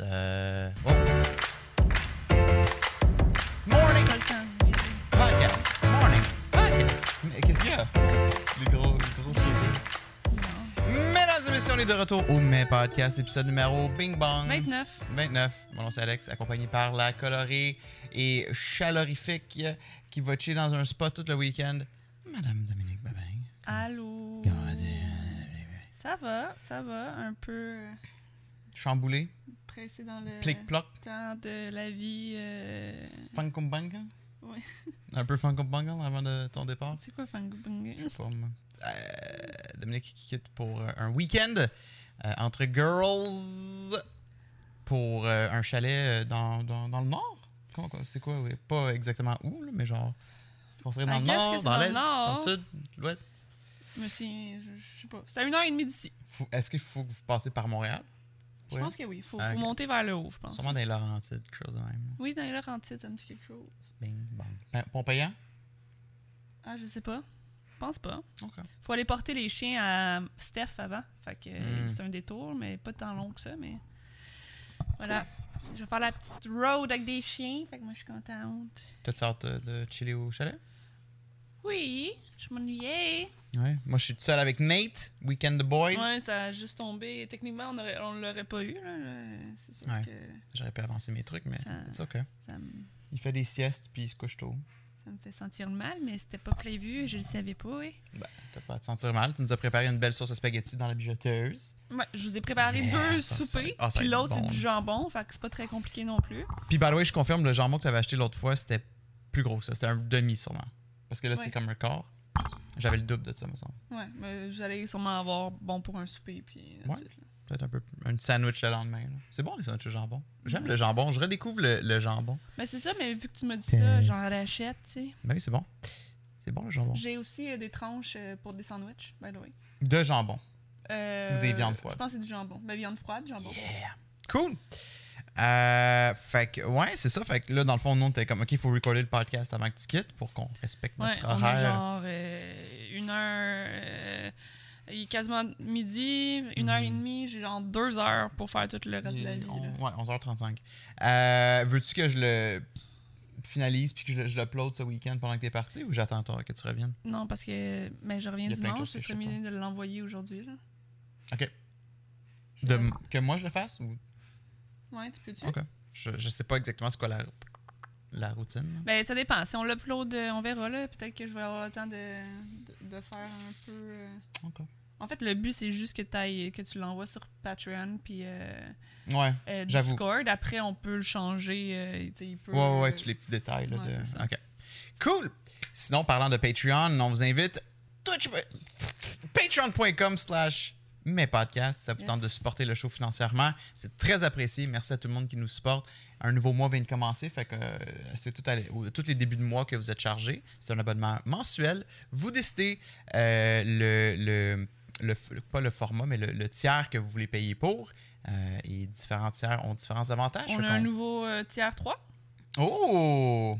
Euh... Oh. Morning podcast. Morning podcast. Qu'est-ce qu'il y a? Les gros, les gros cheveux. Mesdames et messieurs, on est de retour au Mes Podcast, épisode numéro Bing Bong. 29. 29. Mon nom c'est Alex, accompagné par la colorée et chalorifique qui va chiller dans un spot tout le week-end. Madame Dominique Babin. Allô? Comment vas-tu? Ça va, ça va. Un peu euh, Chamboulé, pressé dans le plic-ploc, temps de la vie. euh, funkumbanga. Ouais. Un peu funkumbanga avant de ton départ? C'est quoi Fangubunga? Je sais pas, moi. Euh, Dominique qui quitte pour euh, un week-end euh, entre girls pour un chalet dans, dans, dans le nord? C'est quoi, oui? Pas exactement où, là, mais genre. C'est considéré dans I le nord, dans dans le l'est, dans le sud, l'ouest? Mais c'est. Je, sais pas. C'est à une heure et demie d'ici. Est-ce qu'il faut que vous passiez par Montréal? Je pense que oui. Faut, Ah, faut monter vers le haut, je pense. Sûrement dans les Laurentides, quelque chose de même. Oui, dans les Laurentides, me dit quelque chose. Bing, bang. Pa- Pont-Payant? Ah, je sais pas. Je pense pas. OK. Faut aller porter les chiens à Steph avant. Fait que euh, Mm. c'est un détour, mais pas tant long que ça. Mais voilà. Je vais faire la petite road avec des chiens. Fait que moi, je suis contente. T'as-tu hâte de, de chiller au chalet? Oui, je m'ennuyais. Ouais. Moi, je suis tout seul avec Nate, Weekend the Boys. Ouais, ça a juste tombé. Techniquement, on on l'aurait pas eu. là. Le- C'est sûr Ouais. que J'aurais pu avancer mes trucs, mais Ça- c'est OK. ça me, Il fait des siestes puis il se couche tôt. ça me fait sentir mal, mais c'était pas prévu. Je le savais pas, oui. Ben, t'as pas à te sentir mal. Tu nous as préparé une belle sauce à spaghetti dans la bijoteuse. Ouais, je vous ai préparé Yeah, deux soupers. ah, puis l'autre, bon. c'est du jambon. Fait que c'est pas très compliqué non plus. Puis, by the way, je confirme, le jambon que tu avais acheté l'autre fois, c'était plus gros que ça. C'était un demi, sûrement. Parce que là, Ouais. c'est comme un quart. J'avais le double de ça, me semble. Ouais, mais allez sûrement avoir bon pour un souper. Puis, Ouais. Peut-être un peu. Un petit sandwich le lendemain. C'est bon, les sandwichs au jambon. J'aime le jambon. Je redécouvre le, le jambon. Mais c'est ça, mais vu que tu m'as dit Test. ça, j'en rachète, tu sais. Ben oui, c'est bon. C'est bon, le jambon. J'ai aussi euh, des tranches euh, pour des sandwichs, by the way. De jambon. Euh, Ou des viandes froides. Je pense que c'est du jambon. Ben, viande froide, jambon. Yeah. Cool. Euh, fait que, ouais, c'est ça. Fait que là, dans le fond, nous, on était comme, OK, il faut recorder le podcast avant que tu quittes pour qu'on respecte Ouais, notre on horaire. est genre euh, une heure. euh, il est quasiment midi, une heure et demie. J'ai genre deux heures pour faire tout le reste de la vie. on- ouais, 11h35. Euh, Veux-tu que je le finalise puis que je, je l'upload ce week-end pendant que t'es parti ou j'attends que tu reviennes? Non, parce que ben, je reviens dimanche. Ce serait mieux de l'envoyer aujourd'hui. OK. De, que moi je le fasse ou... Ouais, tu peux-tu? OK. Je, je sais pas exactement c'est quoi la, la routine. Ben, ça dépend. Si on l'upload, euh, on verra. Peut-être que je vais avoir le temps de, de, faire un peu. euh, OK. En fait, le but, c'est juste que, t'ailles- que tu l'envoies sur Patreon puis euh, Ouais. euh, J'avoue. Discord. Après, on peut le changer. euh, tu sais, il peut, Ouais, ouais, ouais, tous les petits détails. Là, Ouais, de... c'est ça. OK. Cool! Sinon, parlant de Patreon, on vous invite Twitch... patreon.com slash mes podcasts. Ça vous Yes. tente de supporter le show financièrement. C'est très apprécié. Merci à tout le monde qui nous supporte. Un nouveau mois vient de commencer, fait que euh, c'est tout à tous les débuts de mois que vous êtes chargés. C'est un abonnement mensuel. Vous décidez euh, le, le, le f- pas le format, mais le, le tiers que vous voulez payer pour. Euh, et différents tiers ont différents avantages. On a un nouveau euh, tiers 3. Oh!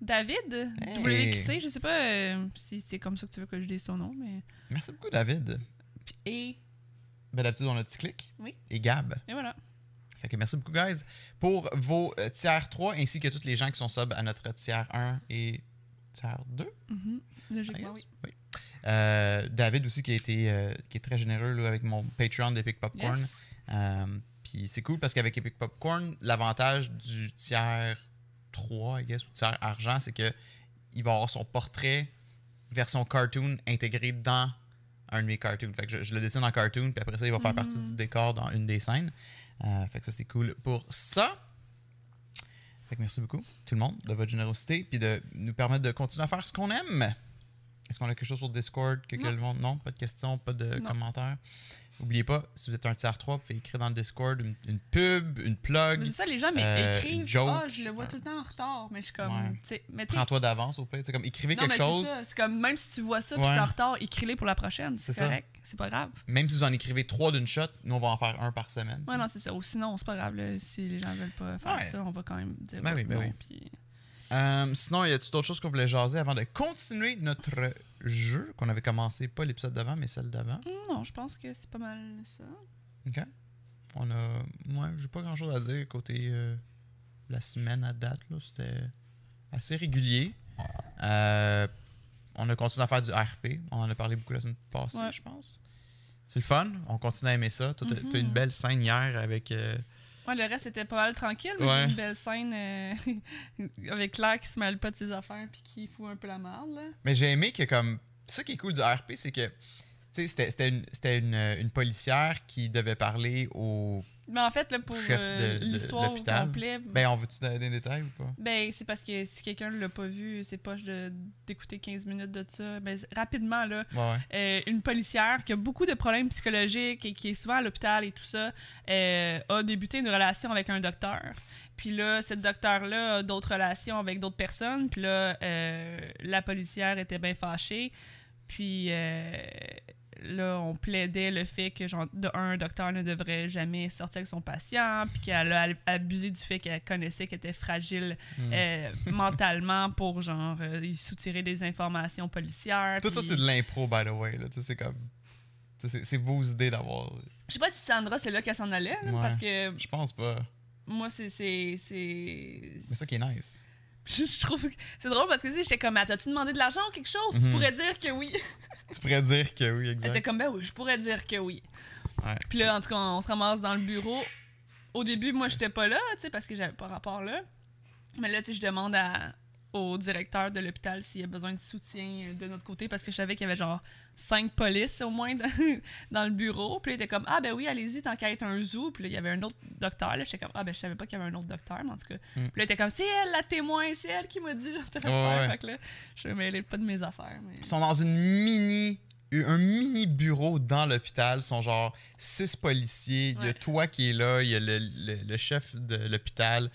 David, Hey. WQC, je sais pas si c'est comme ça que tu veux que je dise son nom, mais. Merci beaucoup, David. Et, Ben, d'habitude, on a petit clic. Oui. Et Gab. et voilà. Fait que merci beaucoup, guys, pour vos euh, tiers 3 ainsi que tous les gens qui sont sub à notre tiers 1 et tiers 2. Mhm. I Logiquement, guess. oui. Oui. Euh, David aussi qui a été euh, qui est très généreux là, avec mon Patreon d'Epic Popcorn. Yes. Puis c'est cool parce qu'avec Epic Popcorn, l'avantage du tiers 3, I guess, ou tiers argent, c'est que il va avoir son portrait version cartoon intégré dans un de mes cartoons. Fait que je, je le dessine en cartoon, puis après ça, il va faire partie du décor dans une des scènes. Euh, fait que ça, c'est cool pour ça. Fait que merci beaucoup, tout le monde, de votre générosité, puis de nous permettre de continuer à faire ce qu'on aime. Est-ce qu'on a quelque chose sur Discord que Non. monde Non, pas de questions, pas de Non. commentaires? N'oubliez pas, si vous êtes un tiers 3, vous pouvez écrire dans le Discord une, une pub, une plug. C'est ça, les gens mais euh, écrivent. Ah, je le vois tout le temps en retard. Mais je suis comme. Ouais. Prends-toi d'avance au pire. C'est comme écrivez non, quelque chose. C'est comme, même si tu vois ça puis c'est en retard, écris-les pour la prochaine. C'est correct. C'est pas grave. Même si vous en écrivez trois d'une shot, nous on va en faire un par semaine. Ouais, non, c'est ça. Ou sinon, c'est pas grave. là, si les gens veulent pas faire Ouais. ça, on va quand même dire Ben oui, ben non, oui. puis- Euh, sinon, y a-t-il d'autres choses qu'on voulait jaser avant de continuer notre jeu qu'on avait commencé, pas l'épisode d'avant, mais celle d'avant Non, je pense que c'est pas mal ça. Ok. On a. Moi, j'ai pas grand chose à dire côté euh, la semaine à date. là. C'était assez régulier. Euh, on a continué à faire du RP. On en a parlé beaucoup la semaine passée, Ouais. je pense. C'est le fun. On continue à aimer ça. T'as t'as une Mhm. belle scène hier avec. euh, Ouais, le reste était pas mal tranquille, mais Ouais. une belle scène euh, avec Claire qui se mêle pas de ses affaires puis qui fout un peu la merde, là. Mais j'ai aimé que, comme. Ça qui est cool du RP, c'est que. Tu sais, c'était- une, une, une policière qui devait parler au. Mais en fait, là, pour euh, l'histoire complet, Ben, on veut-tu donner des détails ou pas? Ben, c'est parce que si quelqu'un l'a pas vu, c'est poche de- d'écouter 15 minutes de ça. Ben, rapidement, là, Ouais, euh, une policière qui a beaucoup de problèmes psychologiques et qui est souvent à l'hôpital et tout ça, euh, a débuté une relation avec un docteur. Puis là, cette docteur-là a d'autres relations avec d'autres personnes. Puis là, euh, la policière était bien fâchée. Puis là, on plaidait le fait que, genre, de un, un docteur ne devrait jamais sortir avec son patient, puis qu'elle a abusé du fait qu'elle connaissait qu'elle était fragile Hmm. euh, mentalement pour, genre, euh, y soutirer des informations policières. Tout ça, c'est de l'impro, by the way. Là. C'est comme. C'est vos idées d'avoir. Je sais pas si Sandra, c'est là qu'elle s'en allait, là, Ouais. parce que Je pense pas. moi, c'est. c'est- c'est- Mais ça qui est nice. Je, je trouve que c'est drôle parce que, tu sais, j'étais comme, Ah, t'as-tu demandé de l'argent ou quelque chose? Mhm. Tu pourrais dire que oui. Tu pourrais dire que oui, Elle était exact. comme, ben oui, je pourrais dire que oui. Ouais. Puis là, en tout cas, on se ramasse dans le bureau. Au début, moi, j'étais pas là, tu sais, parce que j'avais pas rapport là. Mais là, tu sais, je demande à- au directeur de l'hôpital s'il y a besoin de soutien euh, de notre côté, parce que je savais qu'il y avait genre cinq polices au moins dans, dans le bureau. Puis là, il était comme, ah ben oui, allez-y, tant qu'à être un zoo. Puis là, il y avait un autre docteur. Là, j'étais comme, ah ben je savais pas qu'il y avait un autre docteur, mais en tout cas. Mm. Puis là, il était comme, c'est elle la témoin, c'est elle qui m'a dit, genre, telle Ouais. Fait que là, je me mêlais pas de mes affaires. Mais... Ils sont dans une mini. Un mini bureau dans l'hôpital. Ils sont genre six policiers. Il y a toi qui est là. Il y a le, le- le chef de l'hôpital.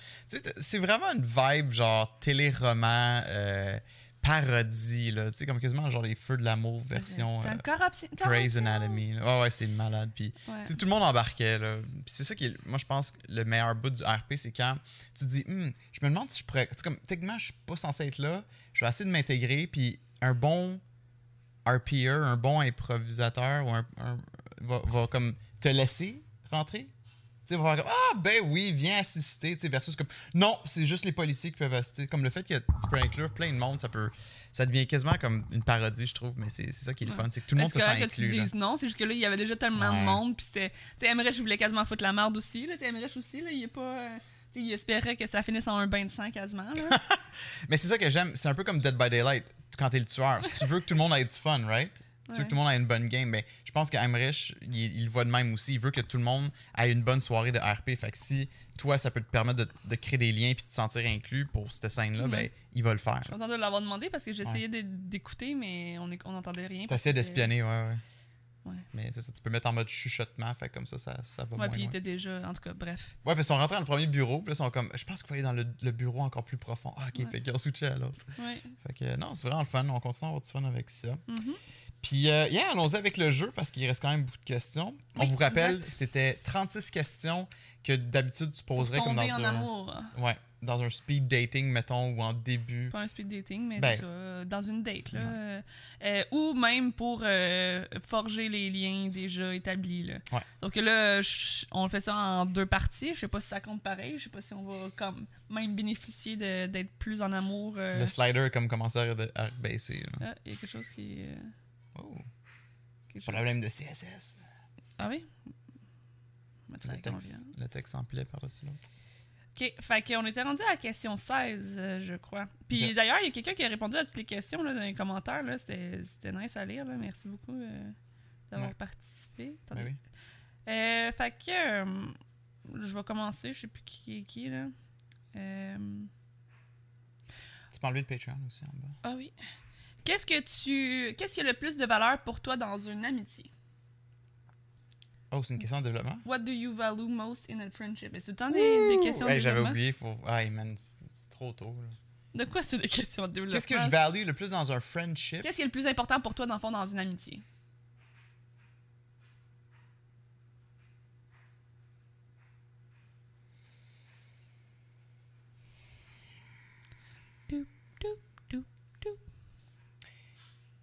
C'est vraiment une vibe genre téléroman, euh, parodie. Là. Tu sais, comme quasiment genre les feux de l'amour version euh, Grey's. Anatomy. là. Ouais, ouais, c'est malade. Puis Ouais. Tout le monde embarquait. Là. Puis c'est ça qui est, moi, je pense, que le meilleur bout du RP, c'est quand tu te dis, Hmm, je me demande si je pourrais. Tu comme, techniquement, je suis pas censé être là. Je vais essayer de m'intégrer. Puis un bon RPer, un bon improvisateur, ou un, un- va, va comme te laisser rentrer? Tu va faire comme, ah, ben oui, viens assister. Tu sais, versus comme, non, c'est juste les policiers qui peuvent assister. Comme le fait que tu peux inclure plein de monde, ça peut. Ça devient quasiment comme une parodie, je trouve. Mais c'est ça qui est le fun. C'est que tout le monde se sent que tu inclus. dises non, c'est juste que là, il y avait déjà tellement Ouais. de monde, puis c'était... Tu sais, je voulais quasiment foutre la merde aussi, là. Tu sais, aussi, là, il est pas... euh, il espérait que ça finisse en un bain de sang quasiment, là. Mais c'est ça que j'aime. C'est un peu comme Dead by Daylight quand t'es le tueur. tu veux que tout le monde ait du fun, right? Tu veux que tout le monde ait une bonne game. Mais je pense qu'Heinrich, il, il le voit de même aussi. Il veut que tout le monde ait une bonne soirée de RP. Fait que si toi, ça peut te permettre de, de créer des liens puis de te sentir inclus pour cette scène-là, ben, il va le faire. Je suis contente de l'avoir demandé parce que j'essayais d'écouter, mais on n'entendait rien. T'essaies que- d'espionner, ouais, ouais. Ouais. Mais c'est ça, tu peux mettre en mode chuchotement, fait comme ça, ça, ça va Ouais, moins puis il loin. était déjà... En tout cas, bref. Ouais, puis ils sont rentrés dans le premier bureau, puis là, ils sont comme, je pense qu'il faut aller dans le, le bureau encore plus profond. Ah, ok, Ouais. fait qu'ils ont switché à l'autre. Ouais. Fait que non, c'est vraiment le fun. On continue à avoir du fun avec ça. Mhm. Puis, euh, yeah, allons-y avec le jeu parce qu'il reste quand même beaucoup de questions. On vous rappelle, c'était 36 questions que d'habitude tu poserais comme dans en un, amour. ouais, dans un speed dating, mettons, ou en début. Pas un speed dating, mais Ben. euh, dans une date, là. Euh, euh, ou même pour euh, forger les liens déjà établis, là. Ouais. Donc là, on fait ça en deux parties. Je sais pas si ça compte pareil. Je sais pas si on va comme même bénéficier d'être plus en amour. Le slider comme commencer à, à baisser. Ah, il y a quelque chose qui... Oh, quelque chose- problème de CSS. Ah oui? Le texte, le texte s'empilait par-dessus l'autre. OK, fait qu'on était rendu à la question 16, euh, je crois. Puis d'ailleurs, il y a quelqu'un qui a répondu à toutes les questions là, dans les commentaires. là. C'était c'était nice à lire. Là. Merci beaucoup euh, d'avoir Ouais. participé. Ben oui. Euh, fait que je vais commencer. Je sais plus qui est qui. Là. Tu peux enlever le Patreon aussi en bas. Ah oui. Qu'est-ce que tu. Qu'est-ce qui a le plus de valeur pour toi dans une amitié? Oh, c'est une question de développement? What do you value most in a friendship? Et c'est tout le temps des, des questions de Hey, J'avais développement. oublié. Faut... Hey, man, c'est c'est trop tôt. là. De quoi c'est des questions de développement? Qu'est-ce que je value le plus dans un friendship? Qu'est-ce qui est le plus important pour toi, dans le fond, dans une amitié?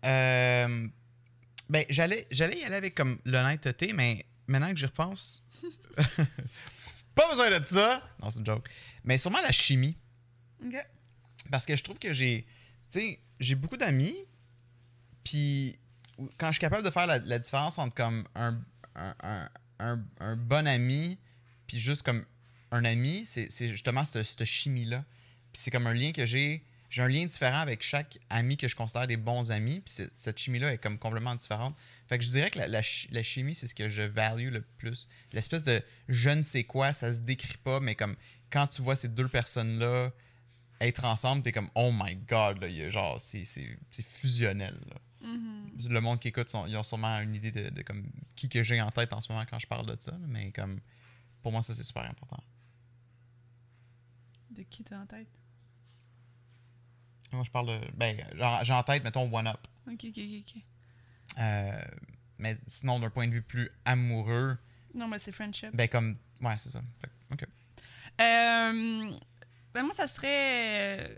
Euh, ben, j'allais, j'allais y aller avec comme l'honnêteté, mais maintenant que j'y repense, pas besoin de ça. Non, c'est une joke. Mais sûrement la chimie. Ok. Parce que je trouve que j'ai. Tu sais, j'ai beaucoup d'amis. Puis quand je suis capable de faire la, la différence entre comme un, un, un, un, un bon ami, puis juste comme un ami, c'est c'est justement cette, cette chimie-là. Puis c'est comme un lien que j'ai. J'ai un lien différent avec chaque ami que je considère des bons amis. Puis cette chimie-là est comme complètement différente. Fait que je dirais que la, la chi- la chimie, c'est ce que je value le plus. L'espèce de je ne sais quoi, ça se décrit pas, mais comme quand tu vois ces deux personnes-là être ensemble, t'es comme oh my god, là, y a genre, c'est fusionnel. là. Mhm. Le monde qui écoute, ils ont sûrement une idée de, de comme qui que j'ai en tête en ce moment quand je parle de ça, mais comme pour moi, ça c'est super important. De qui t'as en tête? Moi, je parle de. Ben, j'ai en tête, mettons, One Up. Ok, ok, ok. Euh, mais sinon, d'un point de vue plus amoureux, Non, mais c'est friendship. ben, comme. Ouais, c'est ça. Fait ok. Euh, ben moi, ça serait. euh,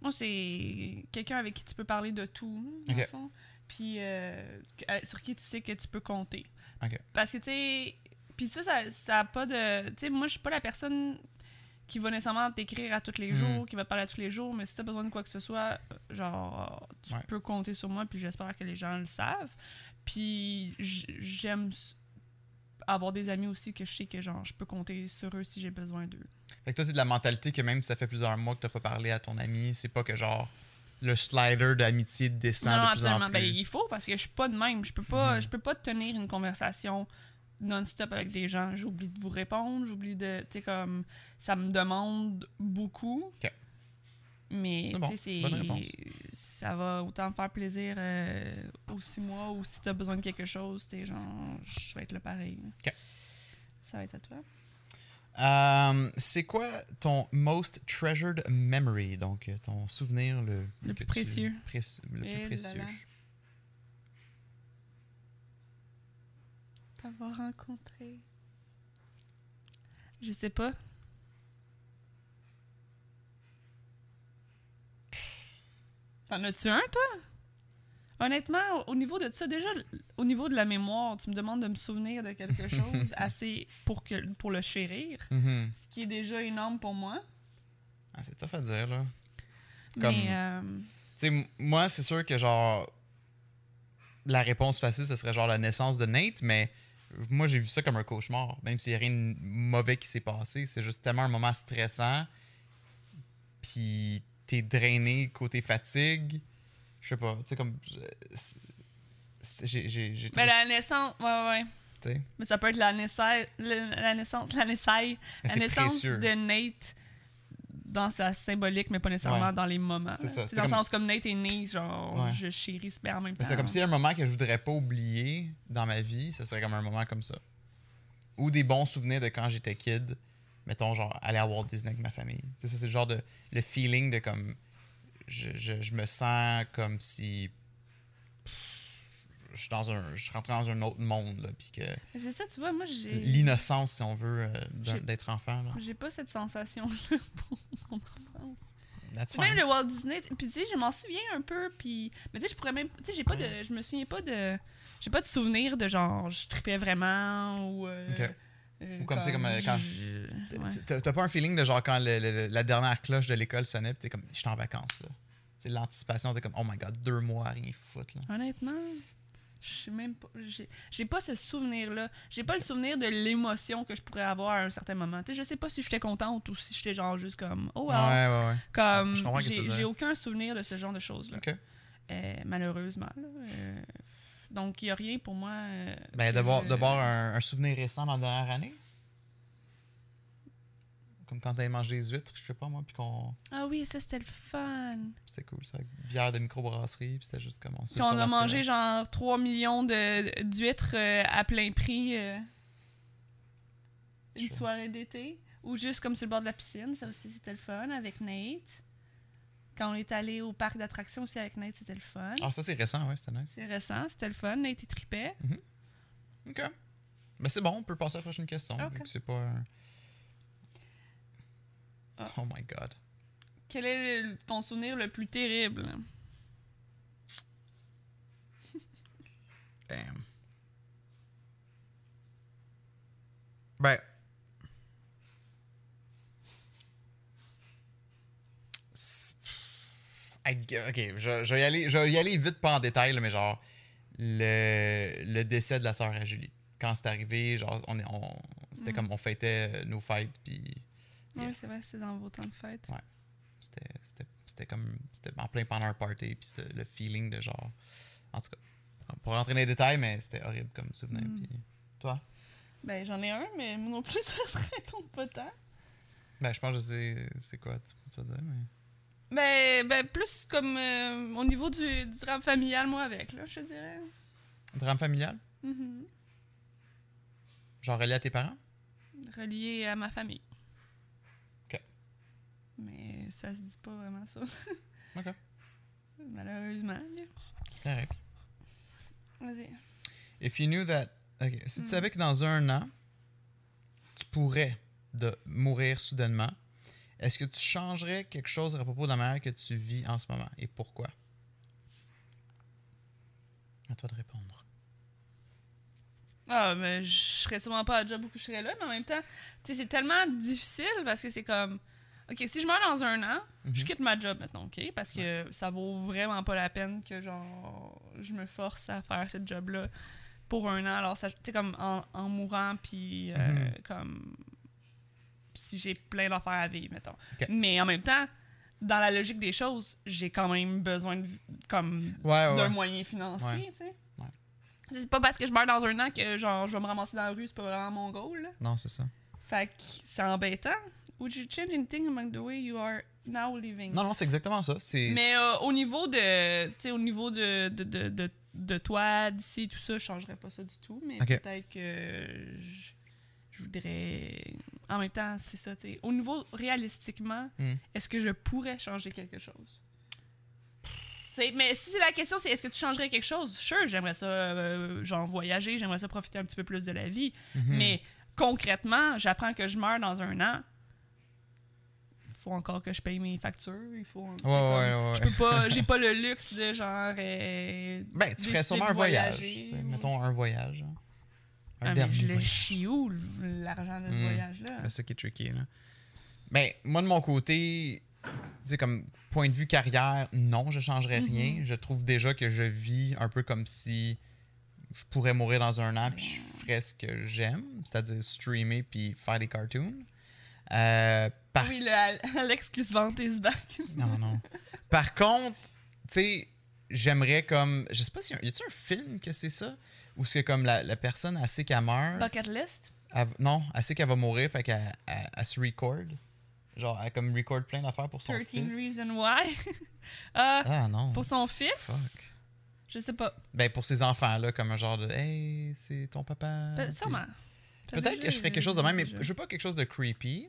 Moi, c'est quelqu'un avec qui tu peux parler de tout, dans Ok. le fond. Puis euh, euh, sur qui tu sais que tu peux compter. Ok. Parce que, tu sais. Puis ça, ça, ça a pas de. Tu sais, moi, je suis pas la personne qui va nécessairement t'écrire à tous les Mm. jours, qui va te parler à tous les jours, mais si t'as besoin de quoi que ce soit, genre, tu Ouais. peux compter sur moi, puis j'espère que les gens le savent. Puis j'aime avoir des amis aussi que je sais que, genre, je peux compter sur eux si j'ai besoin d'eux. Fait que toi, t'es de la mentalité que même si ça fait plusieurs mois que t'as pas parlé à ton ami, c'est pas que genre le slider d'amitié descend non, de plus en absolument. plus. Ben, il faut parce que je suis pas de même. Je peux pas, Mhm. je peux pas tenir une conversation non-stop avec des gens. J'oublie de vous répondre, j'oublie de, tu sais comme ça me demande beaucoup. Ok. Mais bon, tu sais, ça va autant faire plaisir euh, aux six mois ou si t'as besoin de quelque chose, tu sais genre je vais être là pareil. Ok. Ça va être à toi. Euh, c'est quoi ton most treasured memory? Donc, ton souvenir le, Le plus tu- précieux. préci- le plus Eh là précieux. là. T'avoir rencontré. Je sais pas. T'en as-tu un, toi? Honnêtement, au niveau de ça, déjà, au niveau de la mémoire, tu me demandes de me souvenir de quelque chose assez pour, que, pour le chérir, Mhm. ce qui est déjà énorme pour moi. Ah, c'est tough à dire, là. Comme- Mais, euh, Tu sais, moi, c'est sûr que genre. La réponse facile, ce serait genre la naissance de Nate, mais moi, j'ai vu ça comme un cauchemar. Même s'il n'y a rien de mauvais qui s'est passé, c'est juste tellement un moment stressant. Puis t'es drainé côté fatigue. Je sais pas, tu sais, comme. c'est- J'ai. mais la naissance, ouais, ouais, Mais ça peut être la naissance, la naissance, la naissance, la naissance de Nate dans sa symbolique, mais pas nécessairement Ouais. dans les moments. C'est ça. C'est dans le sens comme Nate est né, genre, Ouais. je chéris super en même temps. C'est comme a un moment que je voudrais pas oublier dans ma vie, ce serait comme un moment comme ça. Ou des bons souvenirs de quand j'étais kid. Mettons, genre, aller à Walt Disney avec ma famille. C'est ça, c'est le genre de. Le feeling de comme. Je, je, je me sens comme si. Je suis dans un. Je suis rentré dans un autre monde, là. Puis que. C'est ça, tu vois, moi, j'ai. L'innocence, si on veut, euh, d'être enfant, là. J'ai pas cette sensation-là pour mon enfance. That's Même le Walt Disney, puis tu sais, je m'en souviens un peu, puis. Mais tu sais, je pourrais même. Tu sais, j'ai pas Ouais. de. Je me souviens pas de. J'ai pas de souvenir de genre, je tripais vraiment, ou. euh, euh, Ou comme, tu sais, comme, quand- je- ouais. T'as t'as pas un feeling de genre quand le- le- la dernière cloche de l'école sonnait, pis t'es comme, je suis en vacances, là. C'est l'anticipation, t'es comme, oh my god, deux mois rien foutre, là. Honnêtement, je sais même pas. J'ai, j'ai pas ce souvenir-là. J'ai pas le souvenir de l'émotion que je pourrais avoir à un certain moment. Je sais pas si j'étais contente ou si j'étais genre juste comme oh Ouais, well. ouais, ouais. Comme j'ai, aucun souvenir de ce genre de choses-là. Euh, malheureusement. là. Euh, donc il y a rien pour moi. euh, Ben, que d'avoir je- d'avoir un, un souvenir récent dans la dernière année? Comme quand t'avais mangé des huîtres, je sais pas moi, puis qu'on. Ah oui, ça c'était le fun. C'était cool, ça. Bière de microbrasserie, puis c'était juste comme on se Puis on a mangé genre 3 millions de, d'huîtres euh, à plein prix. euh, une Sure. soirée d'été. Ou juste comme sur le bord de la piscine. Ça aussi, c'était le fun avec Nate. Quand on est allé au parc d'attractions aussi avec Nate, c'était le fun. Ah, ça c'est récent, ouais, c'était nice. C'est récent, c'était le fun. Nate, il tripait. Ok. Ben, c'est bon, on peut passer à la prochaine question. C'est pas. un- ah. Oh my god. Quel est ton souvenir le plus terrible? Damn. Ben. Ok, je, vais y aller, je vais y aller vite, pas en détail, mais genre, le, décès de la sœur à Julie. Quand c'est arrivé, genre, on, on c'était mm. comme on fêtait nos fêtes, puis oui, c'est vrai, c'était dans vos temps de fête. Ouais. c'était, comme, c'était en plein pendant un party, puis c'était le feeling de genre, en tout cas, pour rentrer dans les détails, mais c'était horrible comme souvenir. Mm. Puis toi? Ben, j'en ai un, mais moi non plus, ça se raconte pas tant. Ben, je pense que je sais c'est quoi tu, tu vas dire, mais... Ben, ben plus comme euh, au niveau du, du drame familial, moi, avec, là, je te dirais. Drame familial? Mhm. Genre relié à tes parents? Relié à ma famille. Mais ça se dit pas vraiment ça. Ok. Malheureusement. Correct. Vas-y. If you knew that. Ok. Si tu Mm. savais que dans un an, tu pourrais de mourir soudainement, est-ce que tu changerais quelque chose à propos de la manière que tu vis en ce moment et pourquoi? À toi de répondre. Ah, mais je serais sûrement pas à job où je serais là, mais en même temps, tu sais, c'est tellement difficile parce que c'est comme. Ok, si je meurs dans un an, je Mhm. quitte ma job maintenant, ok? Parce que ça vaut vraiment pas la peine que, genre, je me force à faire cette job-là pour un an. Alors, ça, tu sais, comme en, en mourant, puis euh, Mhm. comme. Si j'ai plein d'affaires à vivre, mettons. Mais en même temps, dans la logique des choses, j'ai quand même besoin de, comme, Ouais, ouais. d'un ouais. moyen financier, Ouais. tu sais. C'est pas parce que je meurs dans un an que genre je vais me ramasser dans la rue, c'est pas vraiment mon goal. là. Non, c'est ça. Fait que c'est embêtant. Would you change anything among the way you are now living? Non, non, c'est exactement ça. Mais euh, au niveau de, tu sais, au niveau de, de, de, de, de toi, d'ici, tout ça, je changerais pas ça du tout. Mais peut-être que je, je voudrais. En même temps, c'est ça, tu sais. Au niveau réalistiquement, Hmm. est-ce que je pourrais changer quelque chose? Mais si c'est la question, c'est est-ce que tu changerais quelque chose? Sure, j'aimerais ça, euh, genre, voyager, j'aimerais ça profiter un petit peu plus de la vie. Mhm. Mais concrètement, j'apprends que je meurs dans un an. Il faut encore que je paye mes factures. Il faut. Ouais, ouais, ouais. Je peux pas. J'ai pas le luxe de genre. euh, Ben, tu ferais sûrement un voyage. ou- Mettons un voyage. hein. Un Ah, mais dernier je le chie où, l'argent de ce Hmm. voyage-là? C'est ça qui est tricky, là. Ben, moi, de mon côté, tu sais, comme point de vue carrière, non, je changerais Mhm. rien. Je trouve déjà que je vis un peu comme si je pourrais mourir dans un an, puis je ferais ce que j'aime, c'est-à-dire streamer puis faire des cartoons. Euh, par Oui, le Al- Alex qui se vante is back. non, non. Par contre, tu sais, j'aimerais comme. Je sais pas si. Y a-tu un film que c'est ça? Ou c'est comme la, la personne, sait qu'elle meurt. Bucket list? elle- non, sait qu'elle va mourir, fait qu'elle elle- elle se record. Genre, elle comme record plein d'affaires pour son 13 fils. Reasons Why. Ah, Ah non. pour son fils? Fuck. Je sais pas. Ben, pour ces enfants-là, comme un genre de Hey, c'est ton papa. Sûrement. Peut-être que je ferais quelque chose de même, mais je veux pas quelque chose de creepy,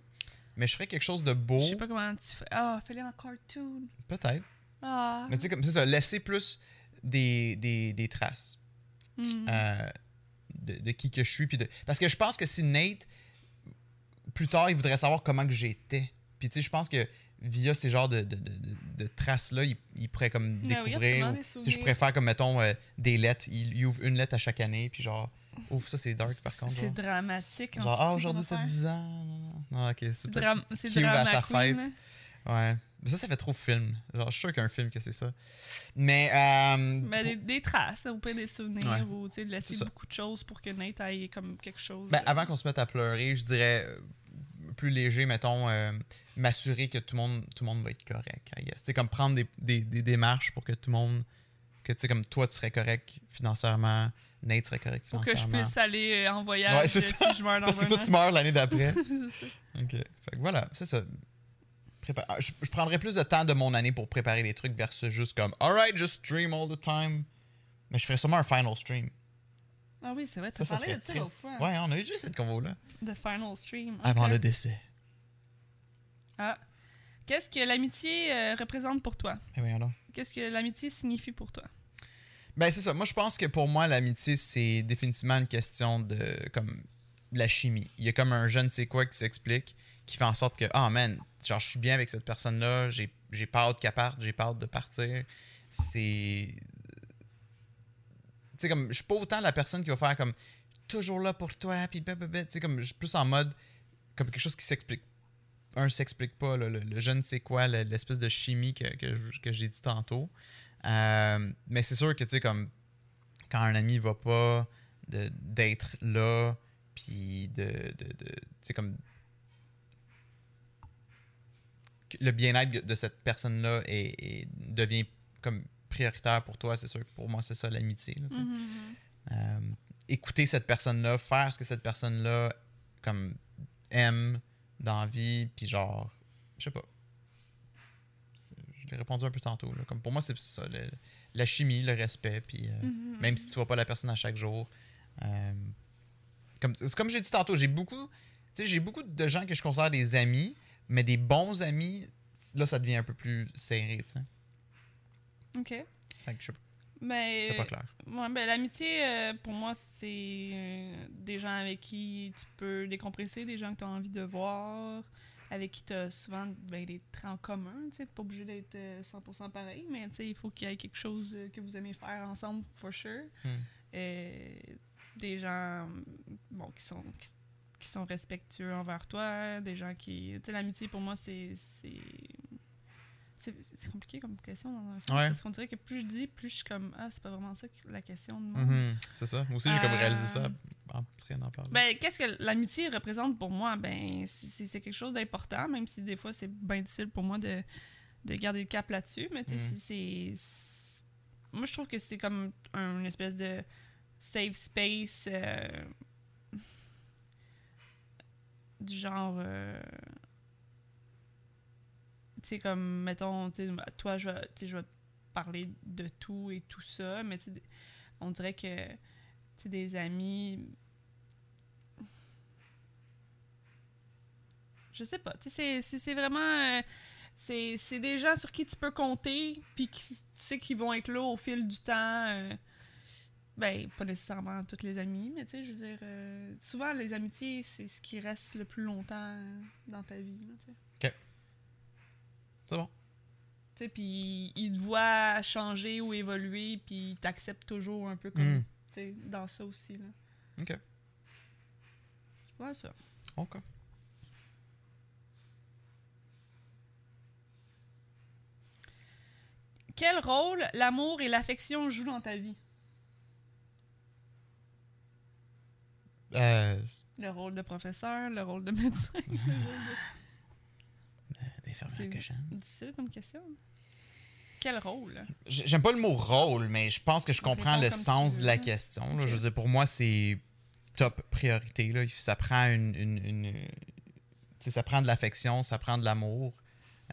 mais je ferais quelque chose de beau. Je sais pas comment tu fais. Ah, fais-le en cartoon. Peut-être. Ah. Mais tu sais, comme c'est ça, laisser plus des, des, des traces. Hmm. euh, de, de qui que je suis. Puis de... Parce que je pense que si Nate, plus tard, il voudrait savoir comment que j'étais. Puis tu sais, je pense que via ces genres de, de, de, traces-là, il, il pourrait comme oui, découvrir. absolument, ou- des tu sais, je pourrais faire comme, mettons, euh, des lettres. Il, il ouvre une lettre à chaque année, puis genre, ouf, ça c'est dark par contre. C'est dramatique. Genre, ah, aujourd'hui t'as 10 ans. Non, ok, c'est dram c'est cute à drama sa fête. Ouais. Mais ça, ça fait trop film. Genre, je suis sûr qu'il y a un film que c'est ça. Mais. Euh, Ben, des, des traces, au pire des souvenirs, Ouais. ou tu sais, de laisser beaucoup de choses pour que Nate aille comme quelque chose. Ben, euh, avant qu'on se mette à pleurer, je dirais euh, plus léger, mettons, euh, m'assurer que tout le monde, tout le monde va être correct. I guess. Tu sais, comme prendre des, des, des démarches pour que tout le monde, que tu sais, comme toi, tu serais correct financièrement, Nate serait correct pour que je puisse aller euh, en voyage Ouais, euh, c'est si ça. je meurs dans Parce que toi, tu meurs l'année d'après. Ok. Fait que voilà, c'est ça. Prépa- ah, Je, je prendrais plus de temps de mon année pour préparer les trucs versus juste comme, alright, just stream all the time. Mais je ferais sûrement un final stream. Ah oui, c'est vrai, tu parlais de ça l'autre fois. Ouais, on a eu déjà cette convo-là. The final stream. Avant le décès. Ah. Qu'est-ce que l'amitié euh, représente pour toi? Eh voyons donc. Qu'est-ce que l'amitié signifie pour toi? Ben c'est ça. Moi je pense que pour moi l'amitié c'est définitivement une question de comme la chimie. Il y a comme un je ne sais quoi qui s'explique qui fait en sorte que ah man, genre je suis bien avec cette personne là, j'ai j'ai pas hâte qu'elle parte, j'ai pas hâte de partir. C'est tu sais comme je suis pas autant la personne qui va faire comme toujours là pour toi puis blablabla. tu sais comme je suis plus en mode comme quelque chose qui s'explique un s'explique pas, là, le, le je ne sais quoi, le- l'espèce de chimie que, que, que j'ai dit tantôt. Euh, mais c'est sûr que, tu sais, comme quand un ami va pas, d'être là, puis de, de, de- tu sais, comme le bien-être de cette personne-là est- est- devient comme prioritaire pour toi, c'est sûr que pour moi, c'est ça l'amitié. Mhm, mhm. Euh, écouter cette personne-là, faire ce que cette personne-là comme aime dans la vie, puis genre, je sais pas. L'ai répondu un peu tantôt. Là. Comme pour moi, c'est ça, le- la chimie, le respect, puis euh, Mhm. même si tu vois pas la personne à chaque jour. euh, comme comme j'ai dit tantôt, j'ai beaucoup, j'ai beaucoup de gens que je considère des amis, mais des bons amis, là, ça devient un peu plus serré, tu sais. Ok. Fait que je sais pas, Mais, c'était pas clair. Ouais, ben, l'amitié, euh, pour moi, c'est euh, des gens avec qui tu peux décompresser, des gens que tu as envie de voir, avec qui tu as souvent ben, des traits en commun. Tu sais, pas obligé d'être euh, 100% pareil, mais tu sais, il faut qu'il y ait quelque chose euh, que vous aimez faire ensemble, for sure. Hmm. Euh, des gens bon, qui, sont, qui, qui sont respectueux envers toi, des gens qui. Tu sais, l'amitié, pour moi, c'est. c'est- compliqué comme question dans un sens. Ouais. Parce qu'on dirait que plus je dis, plus je suis comme Ah, c'est pas vraiment ça la question de moi. Mhm, C'est ça. Moi aussi, j'ai comme Euh, réalisé ça en parler. Ben, qu'est-ce que l'amitié représente pour moi? Ben, c'est- quelque chose d'important, même si des fois c'est bien difficile pour moi de, de garder le cap là-dessus. Mais tu sais, Mm. c'est- Moi, je trouve que c'est comme un espèce de safe space euh, du genre. euh, tu sais, comme, mettons, toi, je vais, je vais parler de tout et tout ça, mais tu on dirait que, des amis. Je sais pas, tu sais, c'est- c'est vraiment. euh, c'est c'est des gens sur qui tu peux compter, puis qui, tu sais qu'ils vont être là au fil du temps. euh, ben, pas nécessairement tous les amis, mais tu sais, je veux dire, euh, souvent les amitiés, c'est ce qui reste le plus longtemps dans ta vie, là, tu sais. C'est bon. Tu sais, puis ils te voient changer ou évoluer, puis ils t'acceptent toujours un peu comme, Mm. tu sais, dans ça aussi, là. Ok. Ouais, ça. Ok. Quel rôle l'amour et l'affection jouent dans ta vie? Euh, Le rôle de professeur, le rôle de médecin. Difficile comme question. Quel rôle? J'aime pas le mot rôle, mais je pense que je comprends le sens de la question. là. Je veux dire, pour moi, c'est top priorité. Là. Ça prend une. une- une- tu sais, ça prend de l'affection, ça prend de l'amour.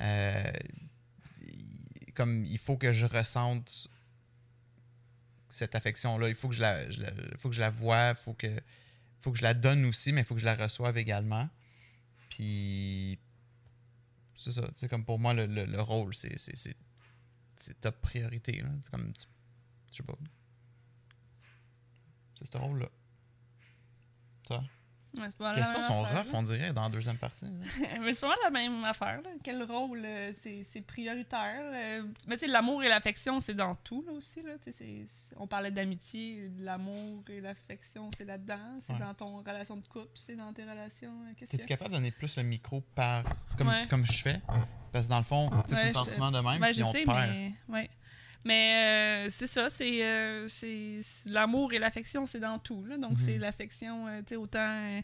Euh, il faut que je ressente cette affection-là. Il faut que je la, je la- faut que je la vois, il faut que, faut que je la donne aussi, mais il faut que je la reçoive également. Puis. C'est ça. sais, comme pour moi, le, le- le rôle, c'est- c'est c'est- c'est top priorité. C'est comme. Je sais pas. C'est ce rôle-là. Toi? Ouais, questions même sont rough, on dirait, dans la deuxième partie. Mais c'est pas mal la même affaire. Là. Quel rôle euh, c'est prioritaire? euh. Mais tu sais, l'amour et l'affection, c'est dans tout là, aussi. Là. On parlait d'amitié, l'amour et l'affection, c'est là-dedans. C'est Ouais. dans ton relation de couple, c'est dans tes relations. euh, T'es-tu y a? capable de donner plus le micro par. Comme, Ouais. comme je fais? Parce que dans le fond, tu sais, tu Ouais, me parles souvent de même, Ben, puis je on sais, perd. mais. Mais euh, c'est ça, c'est euh, l'amour et l'affection, c'est dans tout. Là. Donc, Mhm. c'est l'affection, euh, tu sais, autant euh,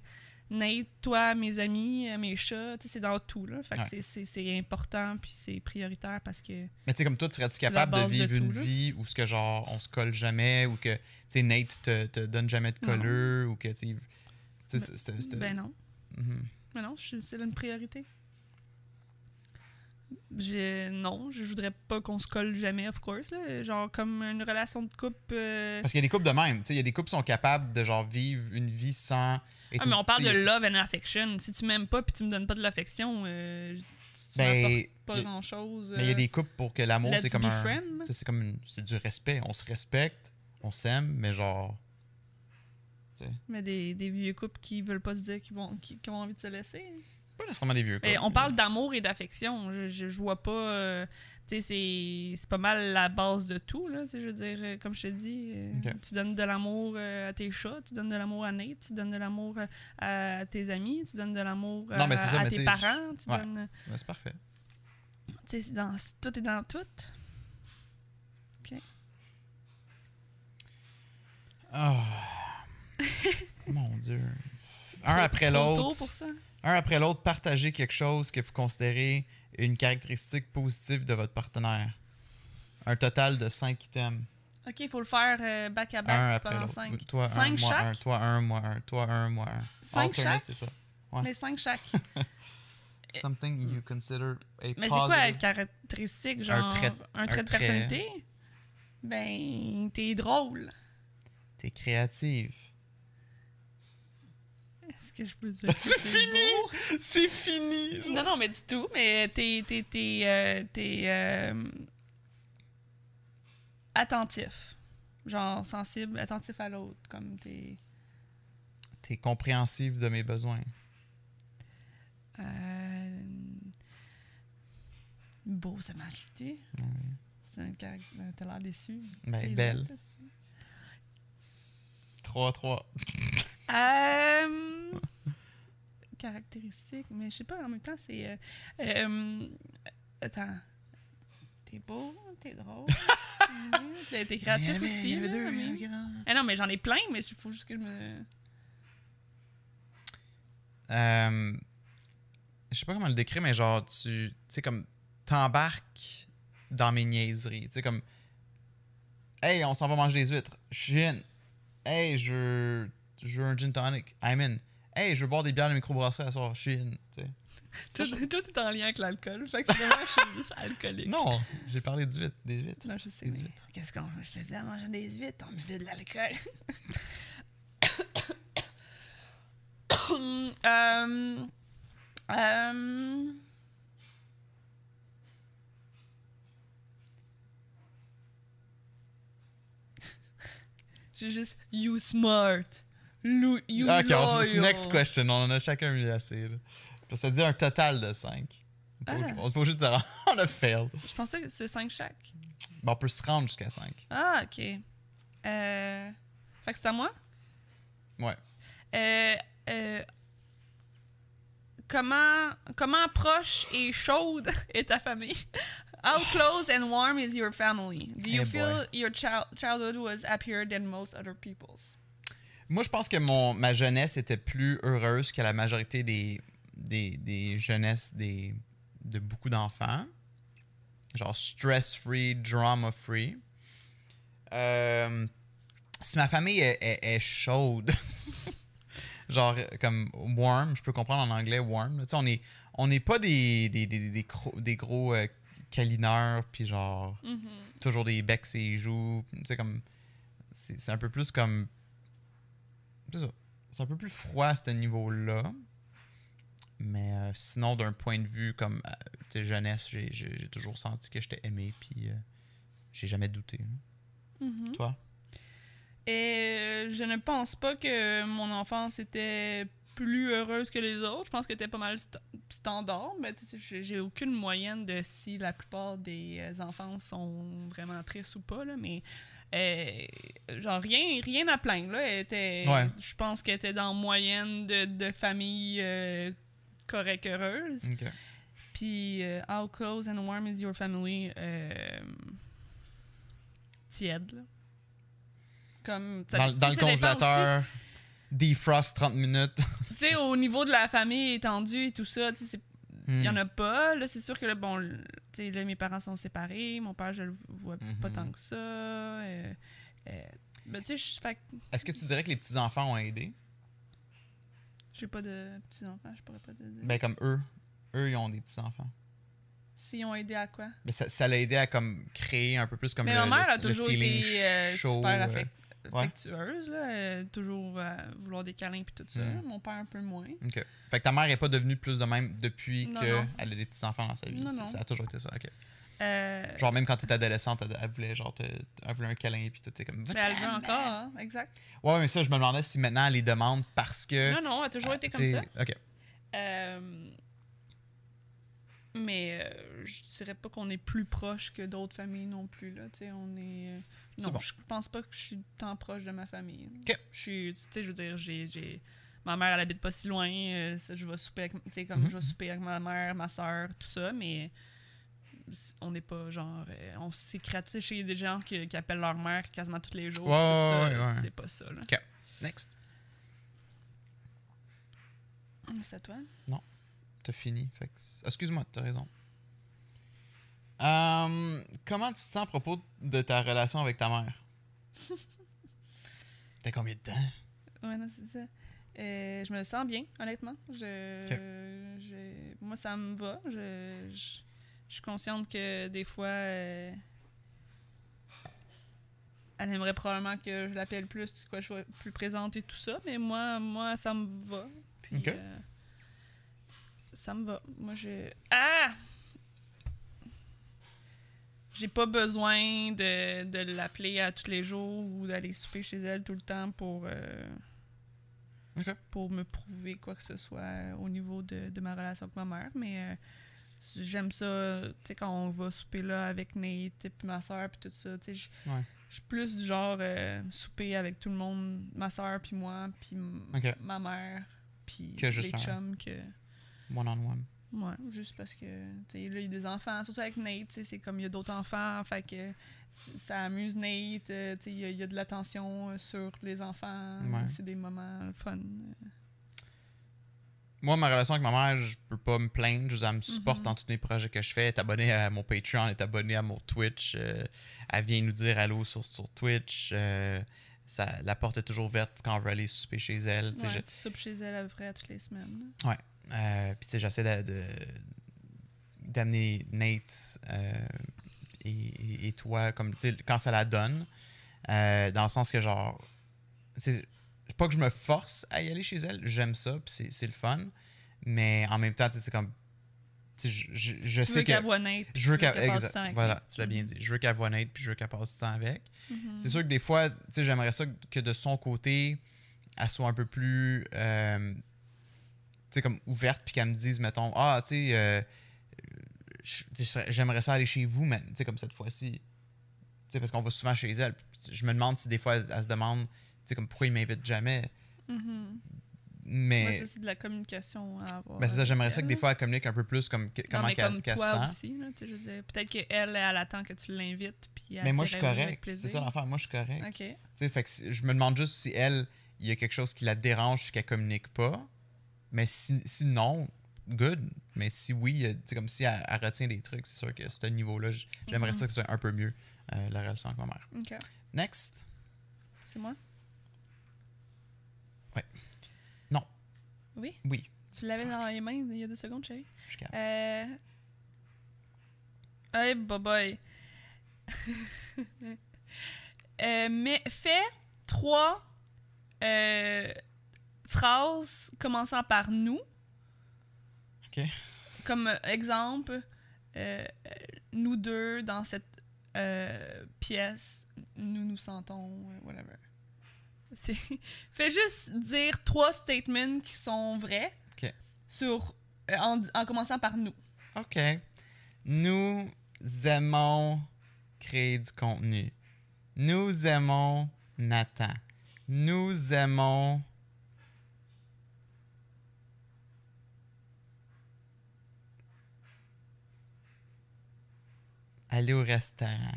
Nate, toi, mes amis, mes chats, c'est dans tout. Là. Fait que Ouais. c'est- important, puis c'est prioritaire parce que. Mais tu sais, comme toi, tu serais-tu capable de vivre une là. vie où ce que genre on se colle jamais ou que tu sais Nate te, te donne jamais de Non. colleux ou que tu sais, c'est- Ben non. Mhm. Mais non, je- c'est une priorité. Je, non, je voudrais pas qu'on se colle jamais, of course. Là. Genre, comme une relation de couple. euh, Parce qu'il y a des couples de même. Tu sais, il y a des couples qui sont capables de genre vivre une vie sans. Ah, mais on parle de love and affection. Si tu m'aimes pas puis tu me donnes pas de l'affection, euh, tu Ben, m'apportes pas y- grand chose. Mais il y a des couples pour que l'amour, c'est comme un. C'est comme une- c'est du respect. On se respecte, on s'aime, mais genre. Mais des, des vieux couples qui veulent pas se dire qu'ils vont, qui, qui ont envie de se laisser. Pas nécessairement des vieux couples. Et on parle d'amour et d'affection. Je, je, je vois pas. euh, tu sais, c'est pas mal la base de tout, là, je veux dire, euh, comme je te dis, euh, Ok. tu donnes de l'amour euh, à tes chats, tu donnes de l'amour à Nate, tu donnes de l'amour à tes amis, tu donnes de l'amour à mais tes parents, tu ouais. donnes... Ouais, c'est parfait. Tu sais, c'est dans- tout est dans tout. Ah. Mon Dieu. Un après l'autre. pour ça. Un après l'autre, partagez quelque chose que vous considérez une caractéristique positive de votre partenaire. Un total de 5 items. Ok, il faut le faire euh, back à un back après pendant l'autre. 5. Toi, un, Cinq moi, un. chaque? Toi, un, moi, un. Toi, un, moi, un. 5 Alternate, chaque? c'est ça. Ouais. Mais 5 chaque. Something you consider a Mais c'est quoi la positive. caractéristique, genre trait- un trait un de trait. personnalité? Ben, t'es drôle. T'es créative. Est-ce que je peux dire que C'est fini! C'est fini! genre. Non, non, mais du tout. Mais t'es, t'es, t'es, euh, t'es, euh, attentif. Genre sensible, attentif à l'autre. Comme t'es. T'es compréhensive de mes besoins. euh, beau, ça m'a ajouté. C'est un caractère. T'as l'air déçu. Ben, belle. laide. 3-3. Euh, caractéristique, mais je sais pas, en même temps, c'est. euh, euh, attends. T'es beau, t'es drôle. T'es créatif aussi. là, mais- Ah non, mais j'en ai plein, mais il faut juste que je me. Euh, je sais pas comment le décrire, mais genre, tu tu sais, comme, t'embarques dans mes niaiseries. Tu sais, comme, hey, on s'en va manger des huîtres. Je suis in. Hey, je je veux un gin tonic. I'm in. Hey, je veux boire des bières de microbrasserie à soir. Je suis in. Tout, tout est en lien avec l'alcool. Fait que finalement, je suis juste alcoolique. Non, j'ai parlé d'huîtres, des huîtres. Non, je sais. Des huîtres. Qu'est-ce qu'on je faisais en mangeant des huîtres? On buvait de l'alcool. euh, euh, J'ai juste you smart. Lu- You ok, on loyal. next question. On en a chacun eu assez. Là. Parce que ça dit un total de 5. On Ah. pas obligé de dire on a failed. Je pensais que c'est 5 chaque. Bon, on peut se rendre jusqu'à 5. Ah, ok. Euh... Fait que c'est à moi? Ouais. Euh, euh, comment, comment proche et chaude est ta famille? How close and warm is your family? Do you Eh feel your child childhood was happier than most other people's? Moi, je pense que mon, ma jeunesse était plus heureuse que la majorité des, des, des jeunesses des, de beaucoup d'enfants. Genre stress-free, drama-free. Euh, si ma famille est, est- est chaude, genre comme warm, je peux comprendre en anglais warm. Tu sais, on n'est on n'est pas des, des, des, des gros, des gros euh, câlineurs, puis genre toujours des becs et joues. Tu sais, comme. C'est un peu plus comme. C'est ça. C'est un peu plus froid à ce niveau-là. Mais euh, sinon, d'un point de vue comme euh, jeunesse, j'ai toujours senti que j'étais aimé, puis euh, j'ai jamais douté. Mhm. Toi? Et je ne pense pas que mon enfance était plus heureuse que les autres. Je pense que c'était pas mal st- standard. Mais j'ai aucune moyenne de si la plupart des enfants sont vraiment tristes ou pas. Là, mais euh, genre rien, rien à plaindre. Là. Elle était- Ouais. Je pense qu'elle était dans moyenne de, de famille euh, correcte, heureuse. Puis, euh, how close and warm is your family? Euh, tiède, là. Comme, ça- Dans, le congélateur, defrost 30 minutes. Tu sais, au niveau de la famille étendue et tout ça, tu sais, c'est- il y en Hmm. a pas. Là, c'est sûr que, là, bon, le- tu sais, là, mes parents sont séparés. Mon père, je le vois pas Mhm. tant que ça. Euh, euh, ben, tu sais, je fait que Est-ce que tu dirais que les petits-enfants ont aidé? j'ai pas de petits-enfants, je pourrais pas te dire. Ben, comme eux. Eux, ils ont des petits-enfants. S'ils ont aidé à quoi? Mais ça, ça l'a aidé à comme créer un peu plus comme Mais le, ma mère le- a toujours été euh, super affect- ouais. affectueuse, là, toujours vouloir des câlins puis tout ça. Mm. Mon père un peu moins. Fait que ta mère est pas devenue plus de même depuis qu'elle a des petits-enfants dans sa vie. Non, Ça- non. Ça a toujours été ça. OK. Euh, Genre, même quand t'étais adolescente, elle, elle voulait, genre, te- elle voulait un câlin, puis t'étais comme. mais elle veut encore, hein, exact. Ouais, mais ça, je me demandais si maintenant elle les demande parce que. Non, non, elle a toujours été comme ça. OK. Euh, Mais euh, je dirais pas qu'on est plus proche que d'autres familles non plus. Là. Tu sais, on est. euh, Non, bon. je pense pas que je suis tant proche de ma famille. Ok. Je suis. Tu sais, je veux dire, j'ai. Ma mère, elle habite pas si loin. euh, je vais souper avec. Tu sais, comme Mhm. je vais souper avec ma mère, ma soeur, tout ça, mais. On n'est pas genre. euh, on s'écrit tu sais, chez des gens qui, qui appellent leur mère quasiment tous les jours. Ça, ouais, ouais. C'est pas ça, là. Next. C'est à toi. T'as fini. Excuse-moi, t'as raison. Euh, comment tu te sens à propos de ta relation avec ta mère? T'as combien de temps? Ouais, non, c'est ça. Euh, je me sens bien, honnêtement. Je, je- moi, ça me va. Je, je, je suis consciente que des fois, euh, elle aimerait probablement que je l'appelle plus, que je sois plus présente et tout ça, mais moi, moi ça me va. Puis, euh, ça me va. Moi, je. Ah! J'ai pas besoin de, de l'appeler à tous les jours ou d'aller souper chez elle tout le temps pour, euh, Pour me prouver quoi que ce soit euh, au niveau de, de ma relation avec ma mère. Mais euh, j'aime ça, tu sais, quand on va souper là avec Nate et puis ma soeur puis tout ça, tu sais, je Ouais. suis plus du genre euh, souper avec tout le monde, ma soeur puis moi, puis ma mère, puis les chums que... One-on-one. Ouais, juste parce que, tu sais, là, il y a des enfants, surtout avec Nate, tu sais, c'est comme il y a d'autres enfants, fait que ça amuse Nate, euh, il y, a- il y a de l'attention euh, sur les enfants, Ouais. c'est des moments fun. Moi, ma relation avec ma mère, je peux pas me plaindre. Je elle me supporte Mhm. dans tous les projets que je fais. Elle est abonnée à mon Patreon, elle est abonnée à mon Twitch. euh, elle vient nous dire allô sur, sur Twitch. euh, ça, la porte est toujours ouverte quand on veut aller souper chez elle. Ouais, je- tu soupes chez elle à peu près à toutes les semaines. Euh, puis j'essaie de- de- d'amener Nate euh, et, toi, comme quand ça la donne, euh, dans le sens que genre, c'est pas que je me force à y aller chez elle, j'aime ça, puis c'est- le fun, mais en même temps, tu sais, c'est comme, je, je, je Tu sais veux que qu'elle voit Nate, puis je veux qu'elle, passe du temps avec voilà, tu l'as bien dit, je veux qu'elle voit Nate, puis je veux qu'elle passe du temps avec. Mhm. C'est sûr que des fois, tu sais, j'aimerais ça que de son côté, elle soit un peu plus, euh, tu sais, comme ouverte, puis qu'elle me dise, mettons, ah, tu sais, euh, je- tu sais, j'aimerais ça aller chez vous, mais comme cette fois-ci. Parce qu'on va souvent chez elle. Je me demande si des fois, elle, elle se demande, comme pourquoi il m'invite jamais. Mhm. Mais, Ouais, ça, c'est de la communication à avoir. ben, c'est ça, j'aimerais ça que des fois, elle communique un peu plus comme que- comment qu'elle toi se sent. aussi, là, tu sais, je veux dire, peut-être qu'elle, elle, elle attend que tu l'invites, puis elle Mais moi, je suis correct. C'est ça l'affaire. Moi, je suis correct. Ok. Tu sais, fait que si- je me demande juste si elle, il y a quelque chose qui la dérange qu'elle communique pas. Mais si, si non, good. Mais si oui, euh, tu sais, comme si elle, elle retient des trucs, c'est sûr que à ce niveau-là, j'aimerais Mhm. ça que ce soit un peu mieux, euh, la relation avec ma mère. Ok. Next. C'est moi? Ouais. Non. Oui? Oui, Tu l'avais dans les mains il y a deux secondes, chérie? je. Euh. Hey, bye bye. Euh, mais fais trois euh, phrases commençant par nous. Comme euh, exemple, euh, euh, nous deux dans cette euh, pièce, nous nous sentons, whatever. Fais juste dire trois statements qui sont vrais sur, euh, en, en commençant par nous. OK. Nous aimons créer du contenu. Nous aimons Nathan. Nous aimons. Aller au restaurant.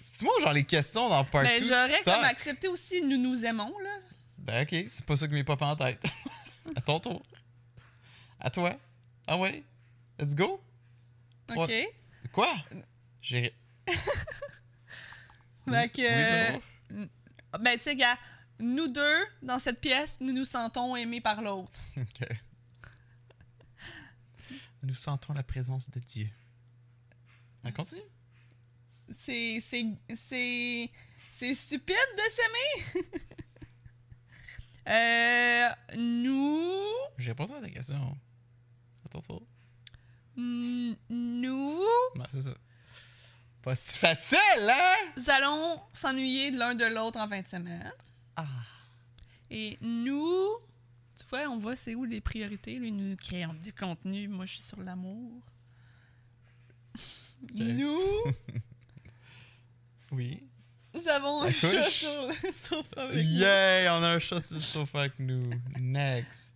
C'est moi genre les questions dans Part Mais 2 j'aurais comme accepté aussi nous nous aimons, là. Ben ok, c'est pas ça que mes pas en tête. à ton tour. À toi. Ah ouais? Let's go. OK. Quoi? J'ai. Fait que, oui, bon. ben, tu sais, gars, nous deux, dans cette pièce, nous nous sentons aimés par l'autre. Ok. Nous sentons la présence de Dieu. On continue? C'est. C'est. C'est. C'est stupide de s'aimer! euh. Nous. J'ai répondu à ta question. À ton tour. Nous. Non, c'est ça. Pas si facile, hein? Nous allons s'ennuyer l'un de l'autre en fin de semaine. Ah. Et nous Tu vois, on voit c'est où les priorités. Lui, nous créons du contenu. Moi, je suis sur l'amour. Nous, Oui. nous avons un La chat couche. sur le sofa avec nous. Yay! On a un chat sur le sofa avec nous. Next.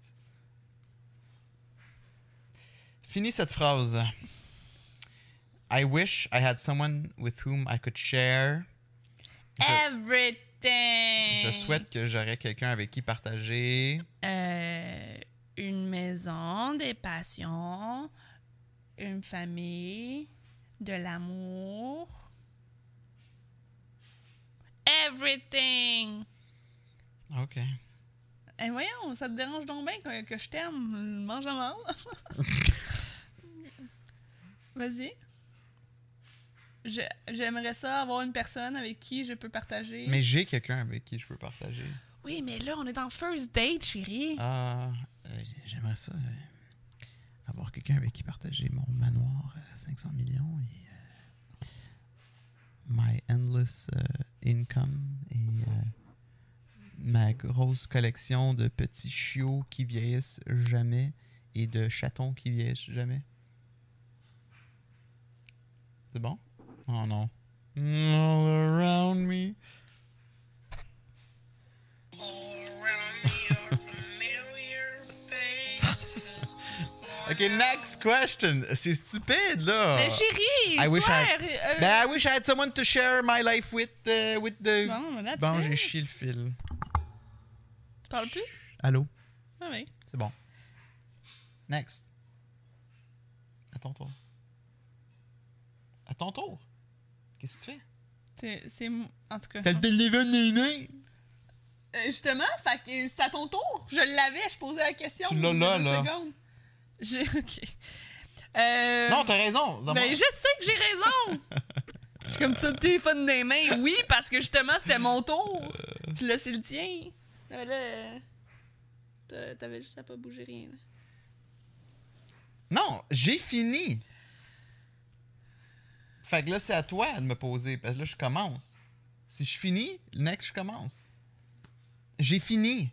Finis cette phrase. I wish I had someone with whom I could share. Je, Everything! je souhaite que j'aurais quelqu'un avec qui partager. Euh, une maison, des passions, une famille, de l'amour. Everything! OK. Eh voyons, ça te dérange donc bien que, que je t'aime. Mange à mort. Vas-y. Je- J'aimerais ça avoir une personne avec qui je peux partager. Mais j'ai quelqu'un avec qui je peux partager. Oui, mais là, on est en first date, chérie. Ah, euh, j'aimerais ça. Avoir quelqu'un avec qui partager mon manoir à 500 millions et euh, my endless euh, income et euh, ma grosse collection de petits chiots qui vieillissent jamais et de chatons qui vieillissent jamais. C'est bon? Oh non. All around me. Ok, next question. C'est stupide, là. Mais chérie, I wish I- euh, Ben, I wish I had someone to share my life with, uh, with the... Bon, Bon, j'ai chié le fil. Tu parles plus? Allô? Ah oui. C'est bon. Next. À ton tour. À ton tour. Qu'est-ce que tu fais? C'est, En tout cas. T'as le téléphone néné. Euh, justement, fait que c'est à ton tour. Je l'avais, je posais la question. Tu l'as là, là. secondes. J'ai. Ok. Euh, Non, t'as raison. Ben, je sais que j'ai raison! Je suis comme ça, le téléphone des mains. Oui, parce que justement, c'était mon tour. Euh. Puis là, c'est le tien. Mais là, euh, t'a- t'avais juste à pas bouger rien. là. Non, j'ai fini. Fait que là, c'est à toi de me poser. Parce que là, je commence. Si je finis, le next, je commence. J'ai fini.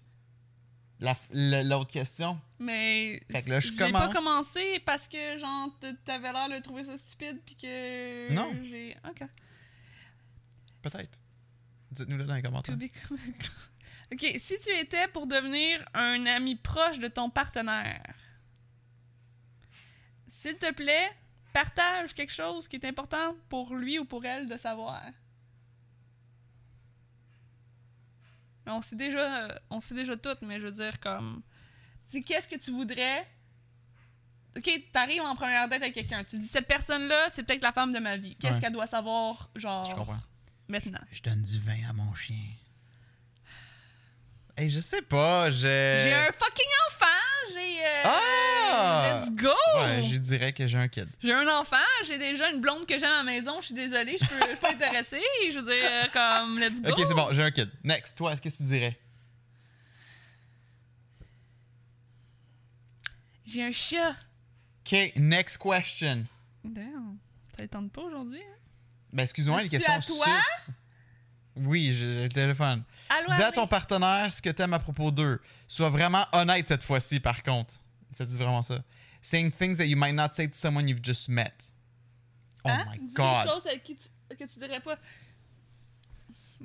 La le- L'autre question. Mais Fait que là, je j'ai pas commence. commencé parce que, genre, t'avais l'air de trouver ça stupide, puis que. Non. J'ai. Ok. Peut-être. Dites-nous-le dans les commentaires. ok, si tu étais pour devenir un ami proche de ton partenaire, s'il te plaît, partage quelque chose qui est important pour lui ou pour elle de savoir. On sait déjà, euh, on sait déjà tout, mais je veux dire comme, dis qu'est-ce que tu voudrais? Ok, t'arrives en première date avec quelqu'un, tu dis cette personne-là, c'est peut-être la femme de ma vie. Qu'est-ce Ouais. qu'elle doit savoir, genre Je comprends. maintenant? Je donne du vin à mon chien. Hey, je sais pas, j'ai... J'ai un fucking enfant, j'ai. euh, Ah! Let's go! Ouais, je dirais que j'ai un kid. J'ai un enfant, j'ai déjà une blonde que j'aime à la maison, je suis désolée, je peux, pas intéresser. Je veux dire, comme, let's go! Ok, c'est bon, j'ai un kid. Next, toi, qu'est-ce que tu dirais? J'ai un chat. Ok, next question. Damn, ça ne tente pas aujourd'hui. Hein? Ben, excuse-moi, les questions sus. Oui, j'ai le téléphone. Allô, Dis à ton partenaire ce que t'aimes à propos d'eux. Sois vraiment honnête cette fois-ci, par contre. Ça dit vraiment ça. Saying things that you might not say to someone you've just met. Oh Hein? my Dis god. des choses avec qui tu, que tu dirais pas.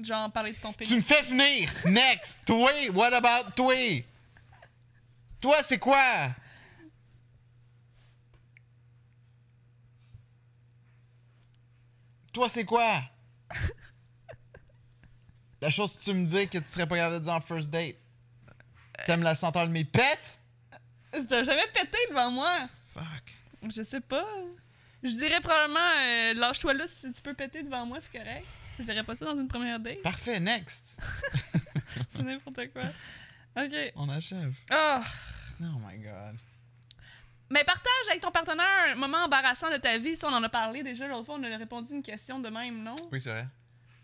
Genre, parler de ton Tu pénis. me fais finir! Next! Toi! What about toi? Toi, c'est quoi? Toi, c'est quoi? La chose que tu me dis que tu serais pas capable de dire en first date. T'aimes la senteur de mes pets? Tu t'as jamais pété devant moi? Fuck. Je sais pas. Je dirais probablement, euh, lâche-toi là si tu peux péter devant moi, c'est correct. Je dirais pas ça dans une première date. Parfait, next. c'est n'importe quoi. Ok. On achève. Ah. Oh my god. Mais partage avec ton partenaire un moment embarrassant de ta vie. Si on en a parlé déjà l'autre fois, on a répondu une question de même, non? Oui, c'est vrai.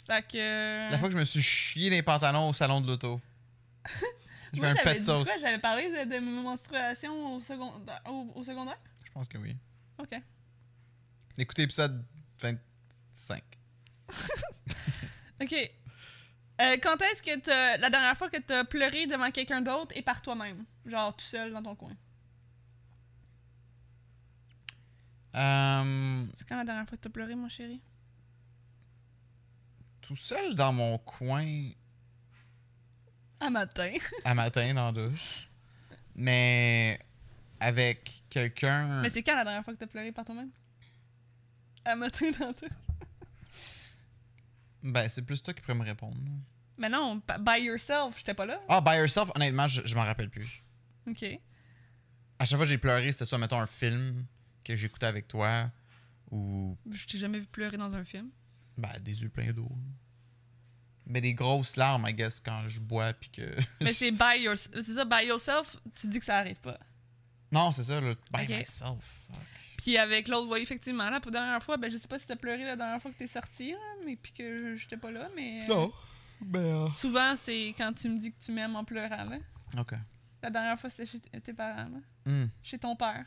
Fait que. La fois que je me suis chié les pantalons au salon de l'auto. Moi, un j'avais dit quoi? J'avais parlé de, de mes menstruations au, secondaire, au, au secondaire? Je pense que oui. Ok. Écoutez l'épisode 25. Ok. Euh, quand est-ce que t'as- la dernière fois que t'as pleuré devant quelqu'un d'autre et par toi-même? Genre tout seul dans ton coin? Euh, C'est quand la dernière fois que t'as pleuré, mon chéri? tout seul dans mon coin? À matin. à matin dans la douche. Mais avec quelqu'un. Mais c'est quand la dernière fois que t'as pleuré par toi-même? À matin dans tout. Ben, c'est plus toi qui pourrais me répondre. Mais non, by yourself, j'étais pas là. Ah, by yourself, honnêtement, je, je m'en rappelle plus. Ok. À chaque fois que j'ai pleuré, c'était soit, mettons, un film que j'écoutais avec toi ou Je t'ai jamais vu pleurer dans un film. ben, des yeux pleins d'eau. Mais des grosses larmes, I guess, quand je bois puis que. Mais c'est by yourself. C'est ça, by yourself, tu dis que ça arrive pas. Non, c'est ça, là. By Ok. myself. Puis avec l'autre, oui, effectivement, là, pour la dernière fois, ben je sais pas si t'as pleuré la dernière fois que t'es sorti, là, mais puis que j'étais pas là, mais. euh, Ben. Souvent, c'est quand tu me dis que tu m'aimes en pleurant, là. Ok. La dernière fois, c'était chez tes parents, là. Hmm. Chez ton père.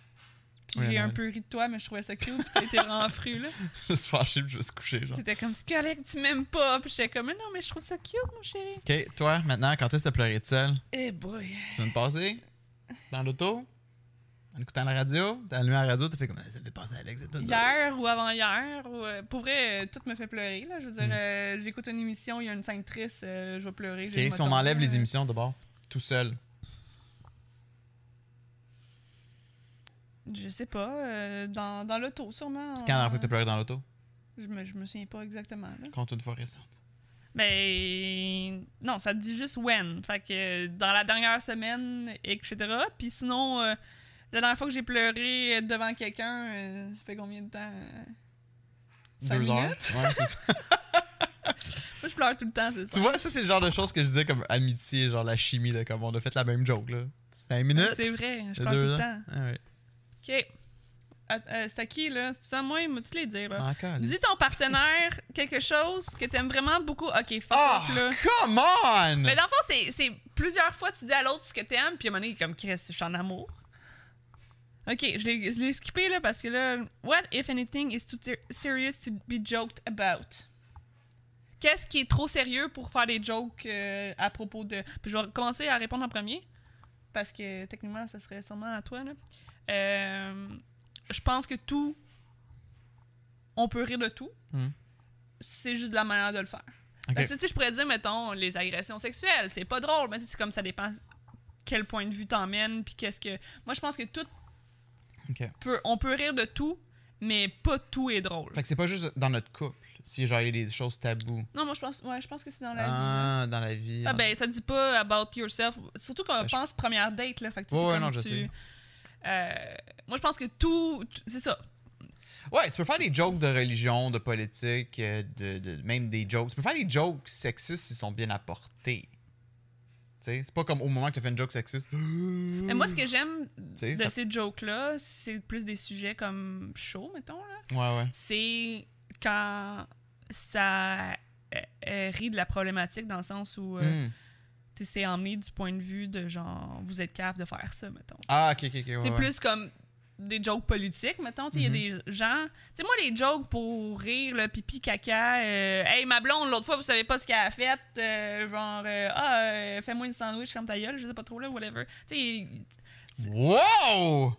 J'ai un peu ri de toi, mais je trouvais ça cute, puis t'étais vraiment fru, là. Je suis fâché puis je vais se coucher, genre. T'étais comme, c'est correct, tu m'aimes pas. Puis j'étais comme, mais non, mais je trouve ça cute, mon chéri. Ok, toi, maintenant, quand est-ce que t'as pleuré de seul? Eh boy. Tu viens de passer? Dans l'auto? En écoutant la radio? T'as allumé la radio, t'as fait comme ça fait passer à Alex. tout. Hier ou avant-hier, ou, euh, pour vrai, euh, tout me fait pleurer, là. Je veux dire, Mm. euh, j'écoute une émission, il y a une scène triste, euh, je vais pleurer. Ok, si on moton, enlève les émissions d'abord, tout seul. Je sais pas, euh, dans, dans l'auto, sûrement. C'est quand la dernière fois que t'as euh, pleuré dans l'auto? je, me, je me souviens pas exactement, là. Compte une fois récente. Ben. Non, ça te dit juste when. Fait que euh, dans la dernière semaine, etc. Puis sinon, euh, la dernière fois que j'ai pleuré devant quelqu'un, euh, ça fait combien de temps euh, Cinq Deux heures? minutes? Ouais, c'est ça. Moi, je pleure tout le temps, c'est ça. tu vois, ça, c'est le genre de choses que je disais comme amitié, genre la chimie, là, comme on a fait la même joke, là. Cinq minutes? C'est vrai, je pleure tout le ans? temps. Ah ouais. Ok. Ah, euh, c'est à qui, là? C'est à moi, il tu les dire, là? Encore. Dis ton partenaire quelque chose que t'aimes vraiment beaucoup. Ok, fuck Oh, off, là. come on! Mais dans le fond, c'est- plusieurs fois tu dis à l'autre ce que t'aimes, puis à un moment donné, il est comme Chris, je suis en amour. Ok, je l'ai skippé là parce que là, what if anything is too serious to be joked about? Qu'est-ce qui est trop sérieux pour faire des jokes euh, à propos de. Puis je vais commencer à répondre en premier parce que techniquement, ça serait sûrement à toi là. Euh, je pense que tout, on peut rire de tout. Hmm. C'est juste de la manière de le faire. Ok. Parce que, tu sais, je pourrais dire, mettons, les agressions sexuelles, c'est pas drôle, mais c'est comme ça dépend quel point de vue t'emmènes, puis qu'est-ce que... Moi, je pense que tout peut... On peut rire de tout, mais pas tout est drôle. Fait que c'est pas juste dans notre couple, si genre il y a des choses tabous. Non, moi, je pense, ouais, je pense que c'est dans la vie. Ah, dans la vie. Ah ben, ça dit pas about yourself. Surtout quand on Ben, je- pense première date, là. Fait que, Ouais, non, je tu- sais. Euh, moi, je pense que tout... C'est ça. Ouais, tu peux faire des jokes de religion, de politique, euh, de, de- même des jokes. Tu peux faire des jokes sexistes s'ils sont bien apportés. Tu sais, c'est pas comme au moment que tu fais une joke sexiste. Mais moi, ce que j'aime de ça- ces jokes-là, c'est plus des sujets comme chaud, mettons, là. Ouais, ouais. c'est quand ça euh, rit de la problématique dans le sens où euh, Hmm. Tu sais, c'est emmené du point de vue de genre vous êtes capable de faire ça mettons. Ah, ok, ok, ok. c'est ouais. plus comme des jokes politiques mettons, tu sais, il y a des gens, tu sais moi les jokes pour rire le pipi caca euh, hey ma blonde l'autre fois vous savez pas ce qu'elle a fait euh, genre euh, ah euh, fais-moi une sandwich ferme ta gueule, je sais pas trop là whatever. Tu sais Wow!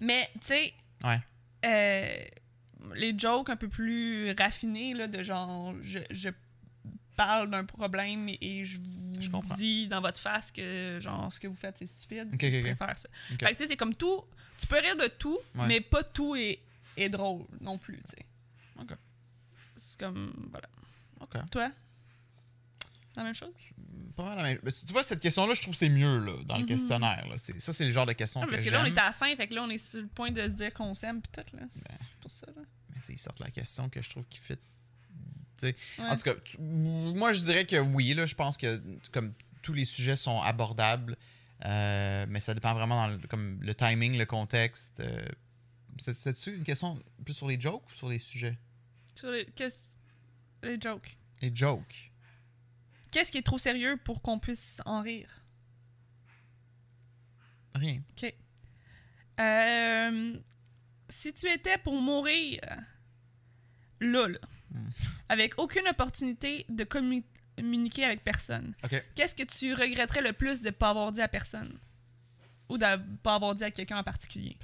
mais tu sais Ouais. euh, les jokes un peu plus raffinés, là, de genre, je, je parle d'un problème et je vous Je dis dans votre face que, genre, ce que vous faites, c'est stupide. Ok, je préfère ça. Ok. Fait que, tu sais, c'est comme tout, tu peux rire de tout, Ouais. mais pas tout est, est drôle non plus, tu sais. Ok. C'est comme, voilà. Ok. Toi? La même chose? Pas mal la même- Tu vois, cette question-là, je trouve que c'est mieux là, dans le Mhm. questionnaire. là. C'est- Ça, c'est le genre de question Ah, que parce que là, on est à la fin, fait que là, on est sur le point de se dire qu'on s'aime pis tout, là. C'est Ben. c'est pour ça, là. Mais ils sortent la question que je trouve qui fit. Ouais. En tout cas, tu- moi, je dirais que oui. Là, je pense que comme tous les sujets sont abordables, euh, mais ça dépend vraiment dans le, comme le timing, le contexte. euh, c'est- C'est-tu une question plus sur les jokes ou sur les sujets? Sur les, jokes. Les jokes. Qu'est-ce qui est trop sérieux pour qu'on puisse en rire? Rien. OK. Euh, si tu étais pour mourir là, là. Avec aucune opportunité de, commu- communiquer avec personne. Qu'est-ce que tu regretterais le plus de pas avoir dit à personne? Ou de pas avoir dit à quelqu'un en particulier?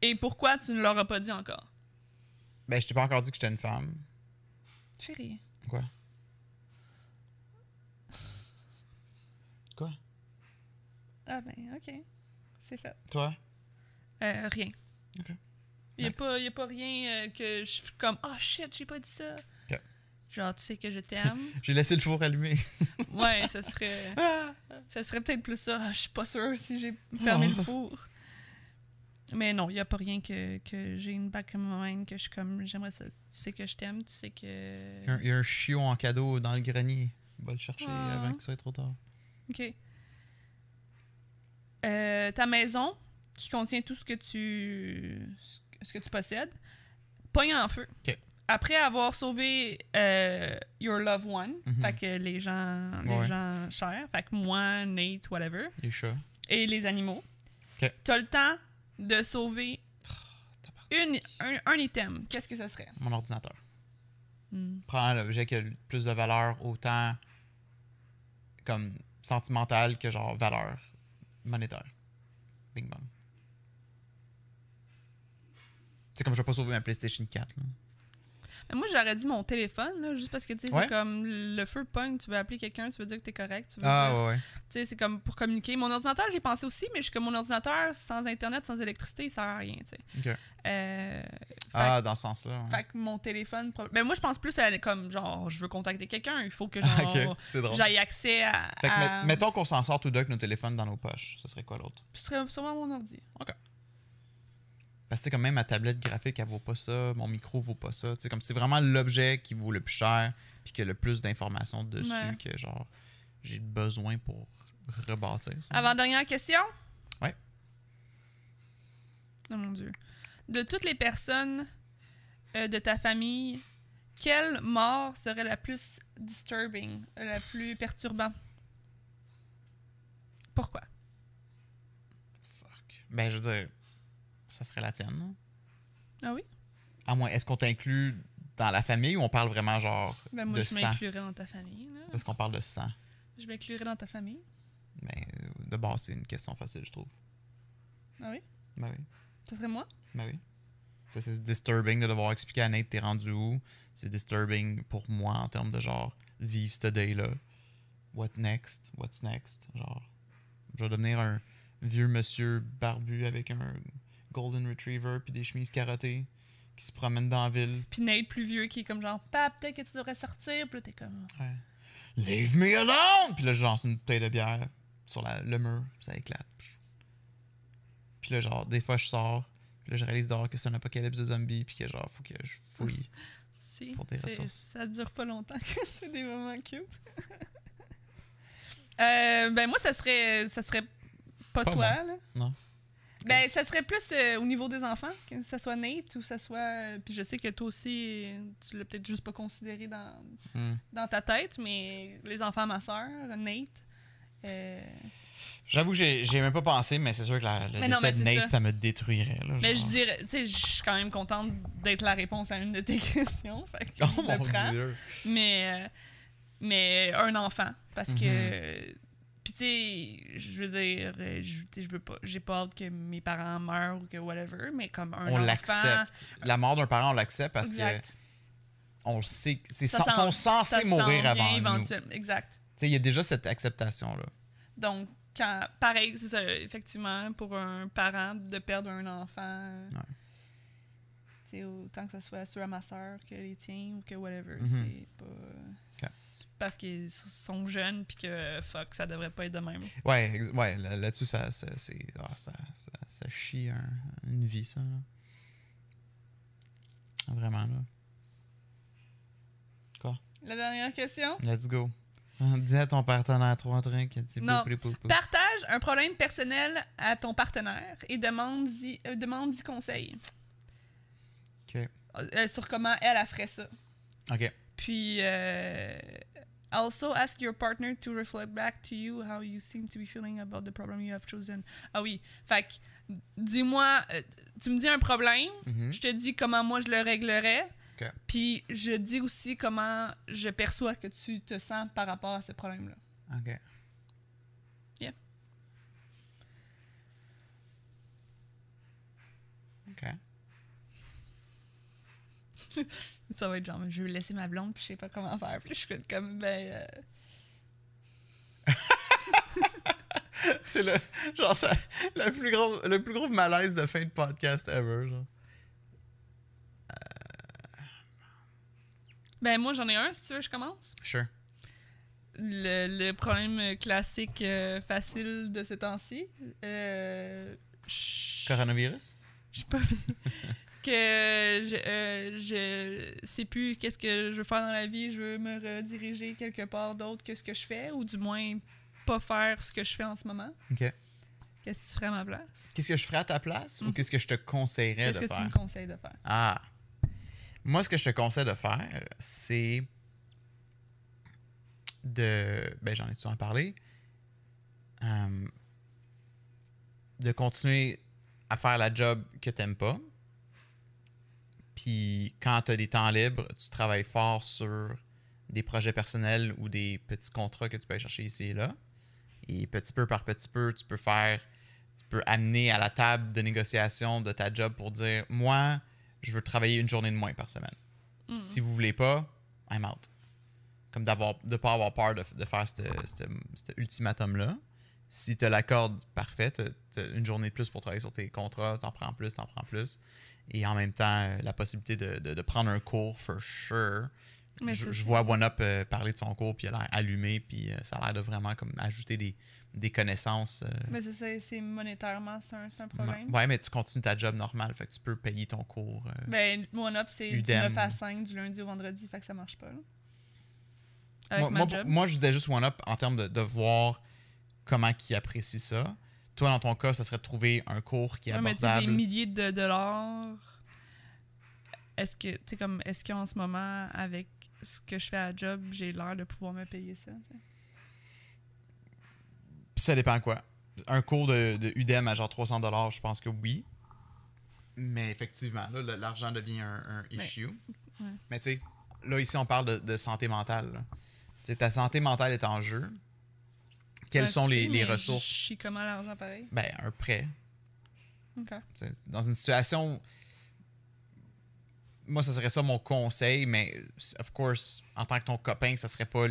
Et pourquoi tu ne l'auras pas dit encore? Ben, je t'ai pas encore dit que j'étais une femme. Chérie. Quoi? Quoi? Ah ben, ok. C'est fait. Toi? Euh, rien. Ok. Il n'y a, a pas rien euh, que je suis comme Oh shit, j'ai pas dit ça. Genre, tu sais que je t'aime. J'ai laissé le four allumé. ouais, ça serait. Ah! Ça serait peut-être plus ça. Ah, je suis pas sûre si j'ai fermé Oh. le four. Mais non, il n'y a pas rien que, que j'ai une back of mind que je suis comme j'aimerais ça. Tu sais que je t'aime, tu sais que. Il y a un- chiot en cadeau dans le grenier. Va le chercher Ah. avant qu'il soit trop tard. Ok. Euh, ta maison, qui contient tout ce que tu ce que tu possèdes, pogne en feu. Après avoir sauvé euh, your loved one, Mhm. fait que les gens, les Ouais. gens chers, fait que moi, Nate, whatever, Les chats. et les animaux, Ok. t'as le temps de sauver une, un, un item. Qu'est-ce que ce serait? Mon ordinateur. Hmm. Prends l'objet qui a le plus de valeur, autant comme sentimental que genre valeur monétaire. Bing bang. C'est comme je vais pas sauver ma PlayStation 4. là. Mais Moi, j'aurais dit mon téléphone, là, juste parce que, tu sais, Ouais. c'est comme le feu pogne, tu veux appeler quelqu'un, tu veux dire que t'es correct, tu veux Ah dire- ouais, ouais. Tu sais, c'est comme pour communiquer. Mon ordinateur, j'ai pensé aussi, mais je suis comme mon ordinateur, sans Internet, sans électricité, il sert à rien, tu sais. Ok. Euh, Ah, dans ce sens-là. fait que mon téléphone... pro- Ben moi, je pense plus à comme, genre, je veux contacter quelqu'un, il faut que, Ah, genre, ok, j'aille accès à... Fait que à- mettons qu'on s'en sort tout deux avec nos téléphones dans nos poches. Ce serait quoi l'autre? Ce serait sûrement mon ordi. Parce que comme même ma tablette graphique, elle vaut pas ça, mon micro vaut pas ça. C'est comme c'est vraiment l'objet qui vaut le plus cher, puis qui a le plus d'informations dessus Ouais. que genre j'ai besoin pour rebâtir ça. Avant-dernière question? Ouais. Oh mon Dieu. De toutes les personnes euh, de ta famille, quelle mort serait la plus disturbing, la plus perturbante? Pourquoi? Fuck. Ben je veux dire, ça serait la tienne. non? Ah oui? À moins, est-ce qu'on t'inclut dans la famille ou on parle vraiment genre Ben moi, de je sang? m'inclurais dans ta famille. là. Est-ce qu'on parle de sang? Je m'inclurais dans ta famille. Ben de base c'est une question facile je trouve. Ah oui? Ben oui. Ça serait moi? Ben oui. Ça, c'est disturbing de devoir expliquer à Nate t'es rendu où? C'est disturbing pour moi en termes de genre vivre ce day-là. What next? What's next? Genre, je vais devenir un vieux monsieur barbu avec un golden retriever puis des chemises carottées qui se promène dans la ville. Puis Nate, plus vieux, qui est comme genre, Pap, peut-être que tu devrais sortir. Puis là, t'es comme, Ouais. Leave me alone! Puis là, je lance une bouteille de bière sur la- le mur, ça éclate. Puis là, genre, des fois, je sors, puis là, je réalise dehors que c'est un apocalypse de zombies, puis que genre, faut que je fouille. si, Pour des ressources. ça dure pas longtemps que c'est des moments cute. Euh, ben moi, ça serait, ça serait pas, Pas toi, moi. là. Non. Ben, ça serait plus euh, au niveau des enfants, que ça soit Nate ou ça soit... euh, Puis je sais que toi aussi, tu l'as peut-être juste pas considéré dans, Hmm. dans ta tête, mais les enfants ma soeur, Nate... euh, J'avoue que j'ai même pas pensé, mais c'est sûr que la- le décès de Nate, ça. ça. me détruirait. Là, Mais je dirais, tu sais, je suis quand même contente d'être la réponse à une de tes questions. Fait que Oh je le mon prends. dieu! Mais, mais un enfant. Parce que. Puis, tu sais, je veux dire, euh, je, tu veux pas. J'ai pas hâte que mes parents meurent ou que whatever, mais comme un On enfant. l'accepte. La mort d'un parent, on l'accepte parce Exact. que on sait. que- C'est Ça sont, censés mourir avant nous. Tu éventuellement. Exact. sais, il y a déjà cette acceptation-là. Donc, quand, pareil, c'est ça, effectivement, pour un parent de perdre un enfant, Ouais. tu sais, autant que ce soit sur ma soeur que les tiens ou que whatever, Mhm. c'est pas. Parce qu'ils sont jeunes puis que fuck, ça devrait pas être de même. Ouais, ouais là- là-dessus, ça, ça, c'est- ah, ça, ça, ça chie un- une vie, ça. là. Vraiment, là. La dernière question? Let's go. Dis à ton partenaire trois trucs. dit Non. pou, pou, pou. Partage un problème personnel à ton partenaire et demande-y euh, demande-y conseil Ok. euh, sur comment elle a ferait ça. Ok. Puis, euh, also ask your partner to reflect back to you how you seem to be feeling about the problem you have chosen. Ah oui, fait que, dis-moi, euh, tu me dis un problème, Mhm. je te dis comment moi je le réglerais. Puis je dis aussi comment je perçois que tu te sens par rapport à ce problème-là. Ok. Yeah. Ok. Ça va être genre, je vais laisser ma blonde, puis je sais pas comment faire. Puis je suis comme, ben. euh, C'est le, genre, ça, le, plus gros, le plus gros malaise de fin de podcast ever. Genre. Ben, moi, j'en ai un, si tu veux, je commence. Sure. Le, le problème classique euh, facile de ce temps-ci. Euh, Coronavirus? je sais pas. que je, euh, je sais plus qu'est-ce que je veux faire dans la vie. Je veux me rediriger quelque part d'autre que ce que je fais, ou du moins pas faire ce que je fais en ce moment. Ok. Qu'est-ce que tu ferais à ma place? Qu'est-ce que je ferais à ta place ou Mhm. qu'est-ce que je te conseillerais Qu'est-ce de que tu faire? me conseilles de faire? Ah. Moi, ce que je te conseille de faire, c'est de. Ben, j'en ai souvent parlé. Euh, de continuer à faire la job que t'aimes pas. Puis quand tu as des temps libres, tu travailles fort sur des projets personnels ou des petits contrats que tu peux aller chercher ici et là. Et petit peu par petit peu, tu peux faire. Tu peux amener à la table de négociation de ta job pour dire Moi, je veux travailler une journée de moins par semaine. Mhm. Si vous voulez pas, I'm out. Comme de pas avoir peur de, de faire ce ultimatum-là. Si tu l'accord parfait, tu as une journée de plus pour travailler sur tes contrats, t'en prends plus, t'en prends plus. Et en même temps, euh, la possibilité de, de- de prendre un cours, for sure. Mais je vois One Up euh, parler de son cours, puis il a l'air allumé, puis euh, ça a l'air de vraiment comme ajouter des, des connaissances. euh, Mais c'est ça, c'est monétairement, c'est un, problème. Ouais, mais tu continues ta job normale, fait que tu peux payer ton cours. Ben, One Up, c'est du Udem. 9 à 5, du lundi au vendredi, fait que ça marche pas. Avec moi, ma moi, job. moi, je disais juste One Up en termes de, de voir comment qui apprécie ça. Toi, dans ton cas, ça serait de trouver un cours qui est Ouais, mais des abordable. milliers de dollars. Est-ce que, tu sais, comme, est-ce qu'en ce moment, avec ce que je fais à la job, j'ai l'air de pouvoir me payer ça? ça dépend quoi. Un cours de, de UDEM à genre 300 je pense que oui. Mais effectivement, là, l'argent devient un, un Mais- issue. ouais. Mais tu sais, là, ici, on parle de, de santé mentale. là. Ta santé mentale est en jeu. Quelles Ouais, sont les, les ressources? Je chie comment l'argent pareil? Ben, un prêt. Dans une situation. Moi, ça serait ça mon conseil, mais of course, en tant que ton copain, ça serait pas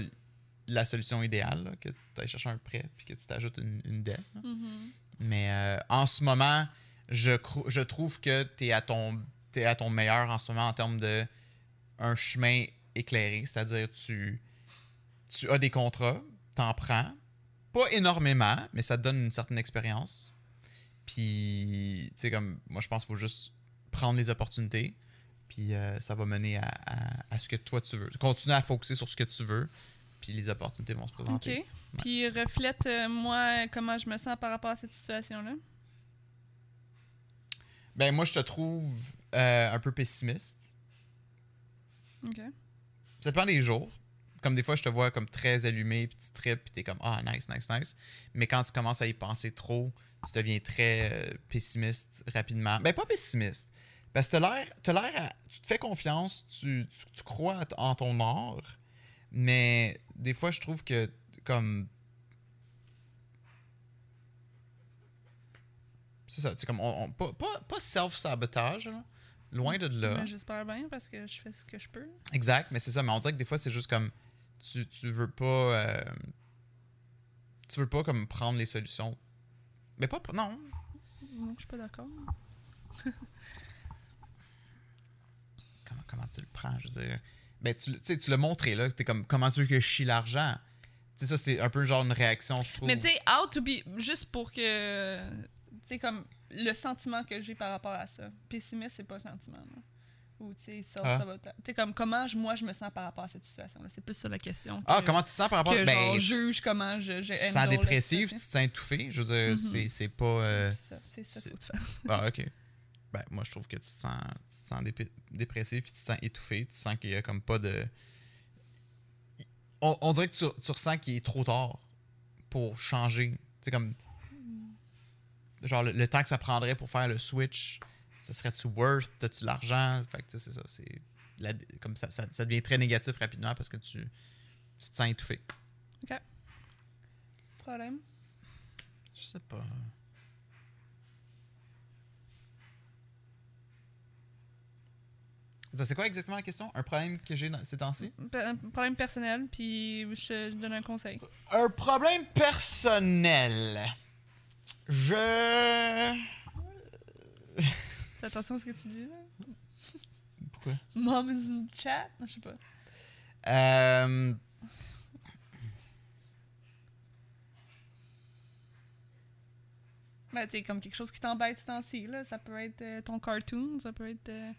la solution idéale, là, que tu ailles chercher un prêt puis que tu t'ajoutes une, une dette. Mhm. Mais euh, en ce moment, je, je trouve que tu es, à ton- t'es à ton meilleur en ce moment en termes de un chemin éclairé. C'est-à-dire, tu, tu as des contrats, t'en prends. Pas énormément, mais ça te donne une certaine expérience. Puis, tu sais, comme moi, je pense qu'il faut juste prendre les opportunités. Puis, euh, ça va mener à, à- à ce que toi tu veux. Continue à focuser sur ce que tu veux. Puis, les opportunités vont se Ok. présenter. Puis reflète, euh, moi, comment je me sens par rapport à cette situation-là. Ben, moi, je te trouve euh, un peu pessimiste. Ok. Ça dépend des jours. Comme des fois, je te vois comme très allumé, puis tu tripes, puis t'es comme ah nice, nice, nice. Mais quand tu commences à y penser trop, tu deviens très euh, pessimiste rapidement. Ben pas pessimiste, parce que t'as l'air, t'as l'air, à- tu te fais confiance, tu, tu, tu crois en ton art, mais des fois, je trouve que comme c'est ça, tu sais, comme on, on- pas, pas, pas self-sabotage, là. loin de là. Mais J'espère bien parce que je fais ce que je peux. Exact, mais c'est ça. Mais on dirait que des fois, c'est juste comme. Tu, tu veux pas. euh, tu veux pas comme prendre les solutions. Mais pas. Non. Non, je suis pas d'accord. Comment, comment tu le prends, je veux dire? Ben, tu, tu l'as montré, là. T'es comme. Comment tu veux que je chie l'argent? Tu sais, ça, c'est un peu genre une réaction, je trouve. Mais tu sais, how to be. Juste pour que. Tu sais, comme le sentiment que j'ai par rapport à ça. Pessimiste, c'est pas un sentiment. là. Ou tu sais, self-sabotage. Tu sais, comme comment je- moi je me sens par rapport à cette situation-là? C'est plus ça la question. ah, comment tu te sens par rapport? que Ben, genre, juge comment je. je tu te sens dépressif, tu te sens étouffé. Je veux dire, Mhm. c'est- c'est pas. euh, C'est ça, c'est ça. Ah, ok. Ben, moi, je trouve que tu te sens, tu te sens dépressif, puis tu te sens étouffé, tu sens qu'il y a comme pas de. On, on dirait que tu, tu ressens qu'il est trop tard pour changer. Tu sais, comme. Genre, le, le temps que ça prendrait pour faire le switch, ce serait-tu worth? T'as-tu l'argent? Fait que, tu sais, c'est ça. C'est la- comme ça, ça, ça devient très négatif rapidement parce que tu, tu te sens étouffé. Problème? Je sais pas. Attends, C'est quoi exactement la question? Un problème que j'ai dans ces temps-ci? Un problème personnel, puis je je donne un conseil. Un problème personnel. Je. Fais attention à ce que tu dis, là. Pourquoi? Mom is in the chat? Je sais pas. Euh, Ben, tu sais, comme quelque chose qui t'embête ce temps-ci, là. Ça peut être euh, ton cartoon, ça peut être... euh,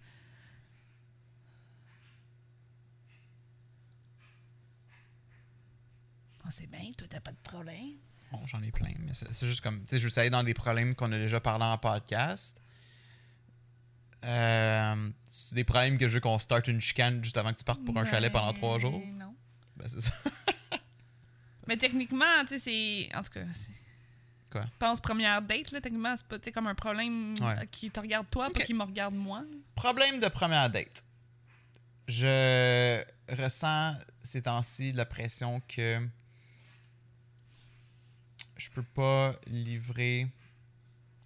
Oh, c'est bien, toi, t'as pas de problème. Bon, j'en ai plein, mais c'est c'est juste comme. Tu sais, je veux aller dans des problèmes qu'on a déjà parlé en podcast. Euh, c'est des problèmes que je veux qu'on starte une chicane juste avant que tu partes pour un chalet pendant trois Ben, jours? Non. Ben, c'est ça. Mais techniquement, tu sais, c'est. En tout cas, c'est. Quoi? Pense première date, là, techniquement, c'est pas comme un problème Ouais. qui te regarde toi, Ok. pas qui me regarde moi. Problème de première date. Je ressens ces temps-ci la pression que je peux pas livrer.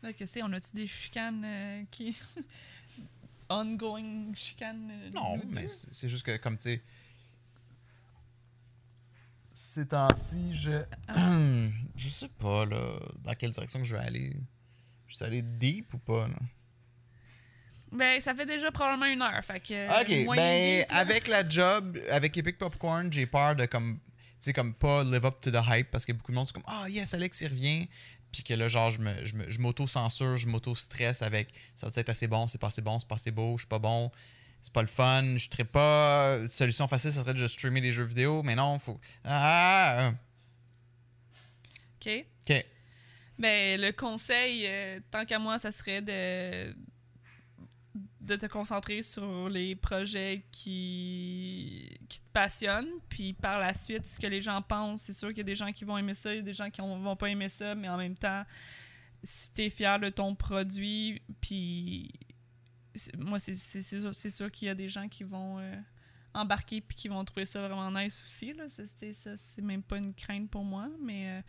Là, que c'est, on a-tu des chicanes euh, qui. Ongoing chicanes? euh, Non, mais c'est juste que, comme tu sais, ces temps-ci, je. je sais pas, là, dans quelle direction que je vais aller. Je vais aller deep ou pas, là? Ben, ça fait déjà probablement une heure, fait que. euh, Ok, moyen ben, deep, avec la job, avec Epic Popcorn, j'ai peur de, comme, tu sais, comme pas live up to the hype parce que beaucoup de monde sont comme, ah, yes, Alex, il revient. Puis que là, genre, je me- je me- je m'auto-censure, je m'auto-stresse avec ça va être assez bon, c'est pas assez bon, c'est pas assez beau, je suis pas bon, c'est pas le fun, je serais pas. Solution facile, ça serait de streamer des jeux vidéo, mais non, faut. Ah! Ok. Ok. Ben, le conseil, euh, tant qu'à moi, ça serait de de te concentrer sur les projets qui, qui te passionnent, puis par la suite, ce que les gens pensent, c'est sûr qu'il y a des gens qui vont aimer ça, il y a des gens qui ont- vont pas aimer ça, mais en même temps, si t'es fier de ton produit, puis moi, c'est sûr, sûr qu'il y a des gens qui vont euh, embarquer puis qui vont trouver ça vraiment nice aussi, là. Ça, c'est- même pas une crainte pour moi, mais... euh,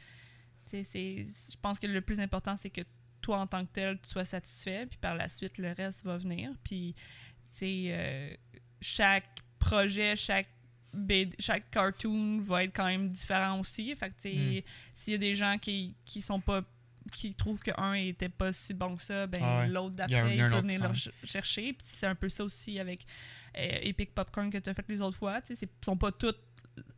je pense que le plus important, c'est que toi, en tant que tel, tu sois satisfait, puis par la suite, le reste va venir. Puis, tu sais, euh, chaque projet, chaque BD chaque cartoon va être quand même différent aussi. Fait que, tu sais, Mm. s'il y a des gens qui, qui sont pas qui trouvent que un était pas si bon que ça, ben Ah ouais. l'autre d'après, il autre venir le ch- chercher. Puis c'est un peu ça aussi avec euh, Epic Popcorn que tu as fait les autres fois. Tu sais, c'est- sont pas tous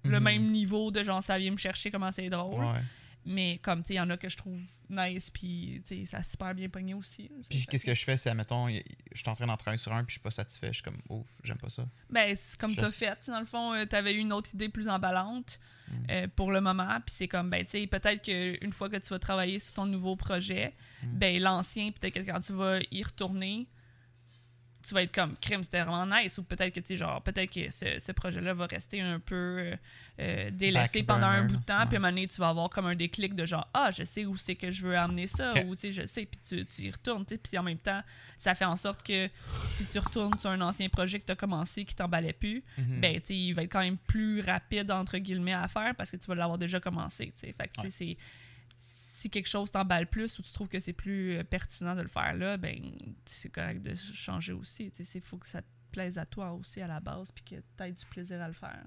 le Mhm. même niveau de genre ça vient me chercher comment c'est drôle. Ouais. Mais comme, tu sais, il y en a que je trouve nice, puis, tu sais, ça a super bien pogné aussi. Puis qu'est-ce que je fais, c'est, admettons, je suis en train d'en travailler sur un, puis je suis pas satisfait, je suis comme, oh, j'aime pas ça. Ben, c'est comme t'as fait. Dans le fond, tu avais eu une autre idée plus emballante Mm. euh, pour le moment. Puis c'est comme, ben, tu sais, peut-être qu'une fois que tu vas travailler sur ton nouveau projet, Mm. ben, l'ancien, peut-être que quand tu vas y retourner, tu vas être comme, crime, c'était vraiment nice. Ou peut-être que, tu genre, peut-être que ce, ce projet-là va rester un peu euh, euh, délaissé Back pendant un bout de temps. Puis à un moment donné, tu vas avoir comme un déclic de genre, ah, je sais où c'est que je veux amener ça. Ou, tu sais, je sais. Puis tu, tu y retournes, tu sais. Puis en même temps, ça fait en sorte que si tu retournes sur un ancien projet que tu as commencé qui t'emballait plus, Mhm. ben, tu il va être quand même plus rapide, entre guillemets, à faire parce que tu vas l'avoir déjà commencé, tu sais. Fait que, tu sais, Ouais. c'est... Si quelque chose t'emballe plus ou tu trouves que c'est plus euh, pertinent de le faire là, ben, c'est correct de changer aussi. Il faut que ça te plaise à toi aussi à la base puis que tu aies du plaisir à le faire.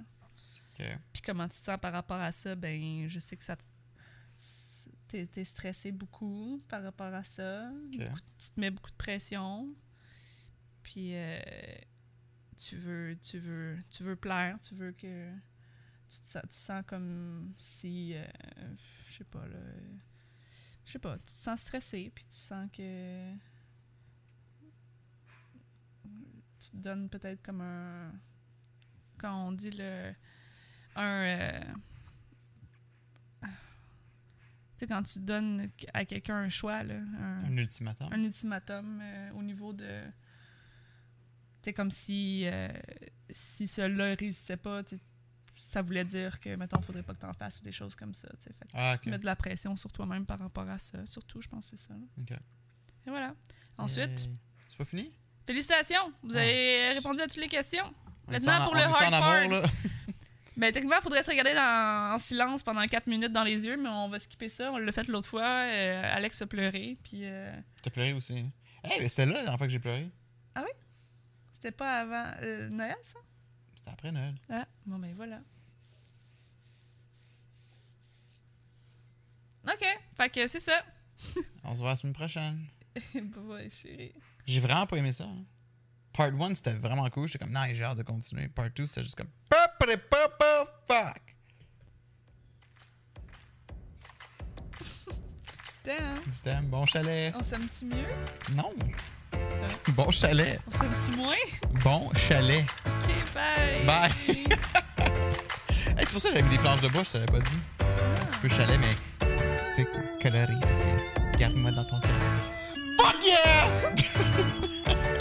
Ok. Puis comment tu te sens par rapport à ça, ben, je sais que ça... te- T'es, t'es stressé beaucoup par rapport à ça. Beaucoup- tu te mets beaucoup de pression. Puis euh, tu veux tu veux tu veux plaire, tu veux que tu te sens, tu sens comme si euh, je sais pas là je sais pas, tu te sens stressé puis tu sens que tu te donnes peut-être comme un quand on dit le un euh, tu sais quand tu donnes à quelqu'un un choix là, un, Un ultimatum. un ultimatum euh, au niveau de. C'est comme si, euh, si cela réussissait pas, tu ça voulait dire que, mettons, faudrait pas que t'en fasses ou des choses comme ça. tu. Fait Ah, mets de la pression sur toi-même par rapport à ça. Surtout, je pense que c'est ça. Et voilà. Ensuite? C'est pas fini? félicitations! Vous Ah. avez répondu à toutes les questions. On Maintenant, en- pour on le hard part. Ben, techniquement, il faudrait se regarder dans- en silence pendant 4 minutes dans les yeux, mais on va skipper ça. On l'a fait l'autre fois. euh, Alex a pleuré, puis euh, T'as pleuré aussi. hein? Hey, mais c'était là la dernière fois que j'ai pleuré. c'était pas avant euh, Noël, ça? Après Noël. Ah, bon, ben voilà. OK, fait que c'est ça. On se voit la semaine prochaine. Bye, chérie. J'ai vraiment pas aimé ça. hein. Part 1, c'était vraiment cool. J'étais comme, non, j'ai hâte de continuer. Part 2, c'était juste comme, papa, papa, fuck. Putain, hein? Je t'aime. Bon chalet. On s'aime-tu mieux? Non. Bon chalet. On s'aime-tu moins? Bon chalet. OK, bye! Bye. Hey, c'est pour ça que j'avais mis des planches de bois, je t'avais pas dit. Un peu chalet, mais, tu sais, coloré, parce que garde-moi dans ton cœur. Fuck yeah!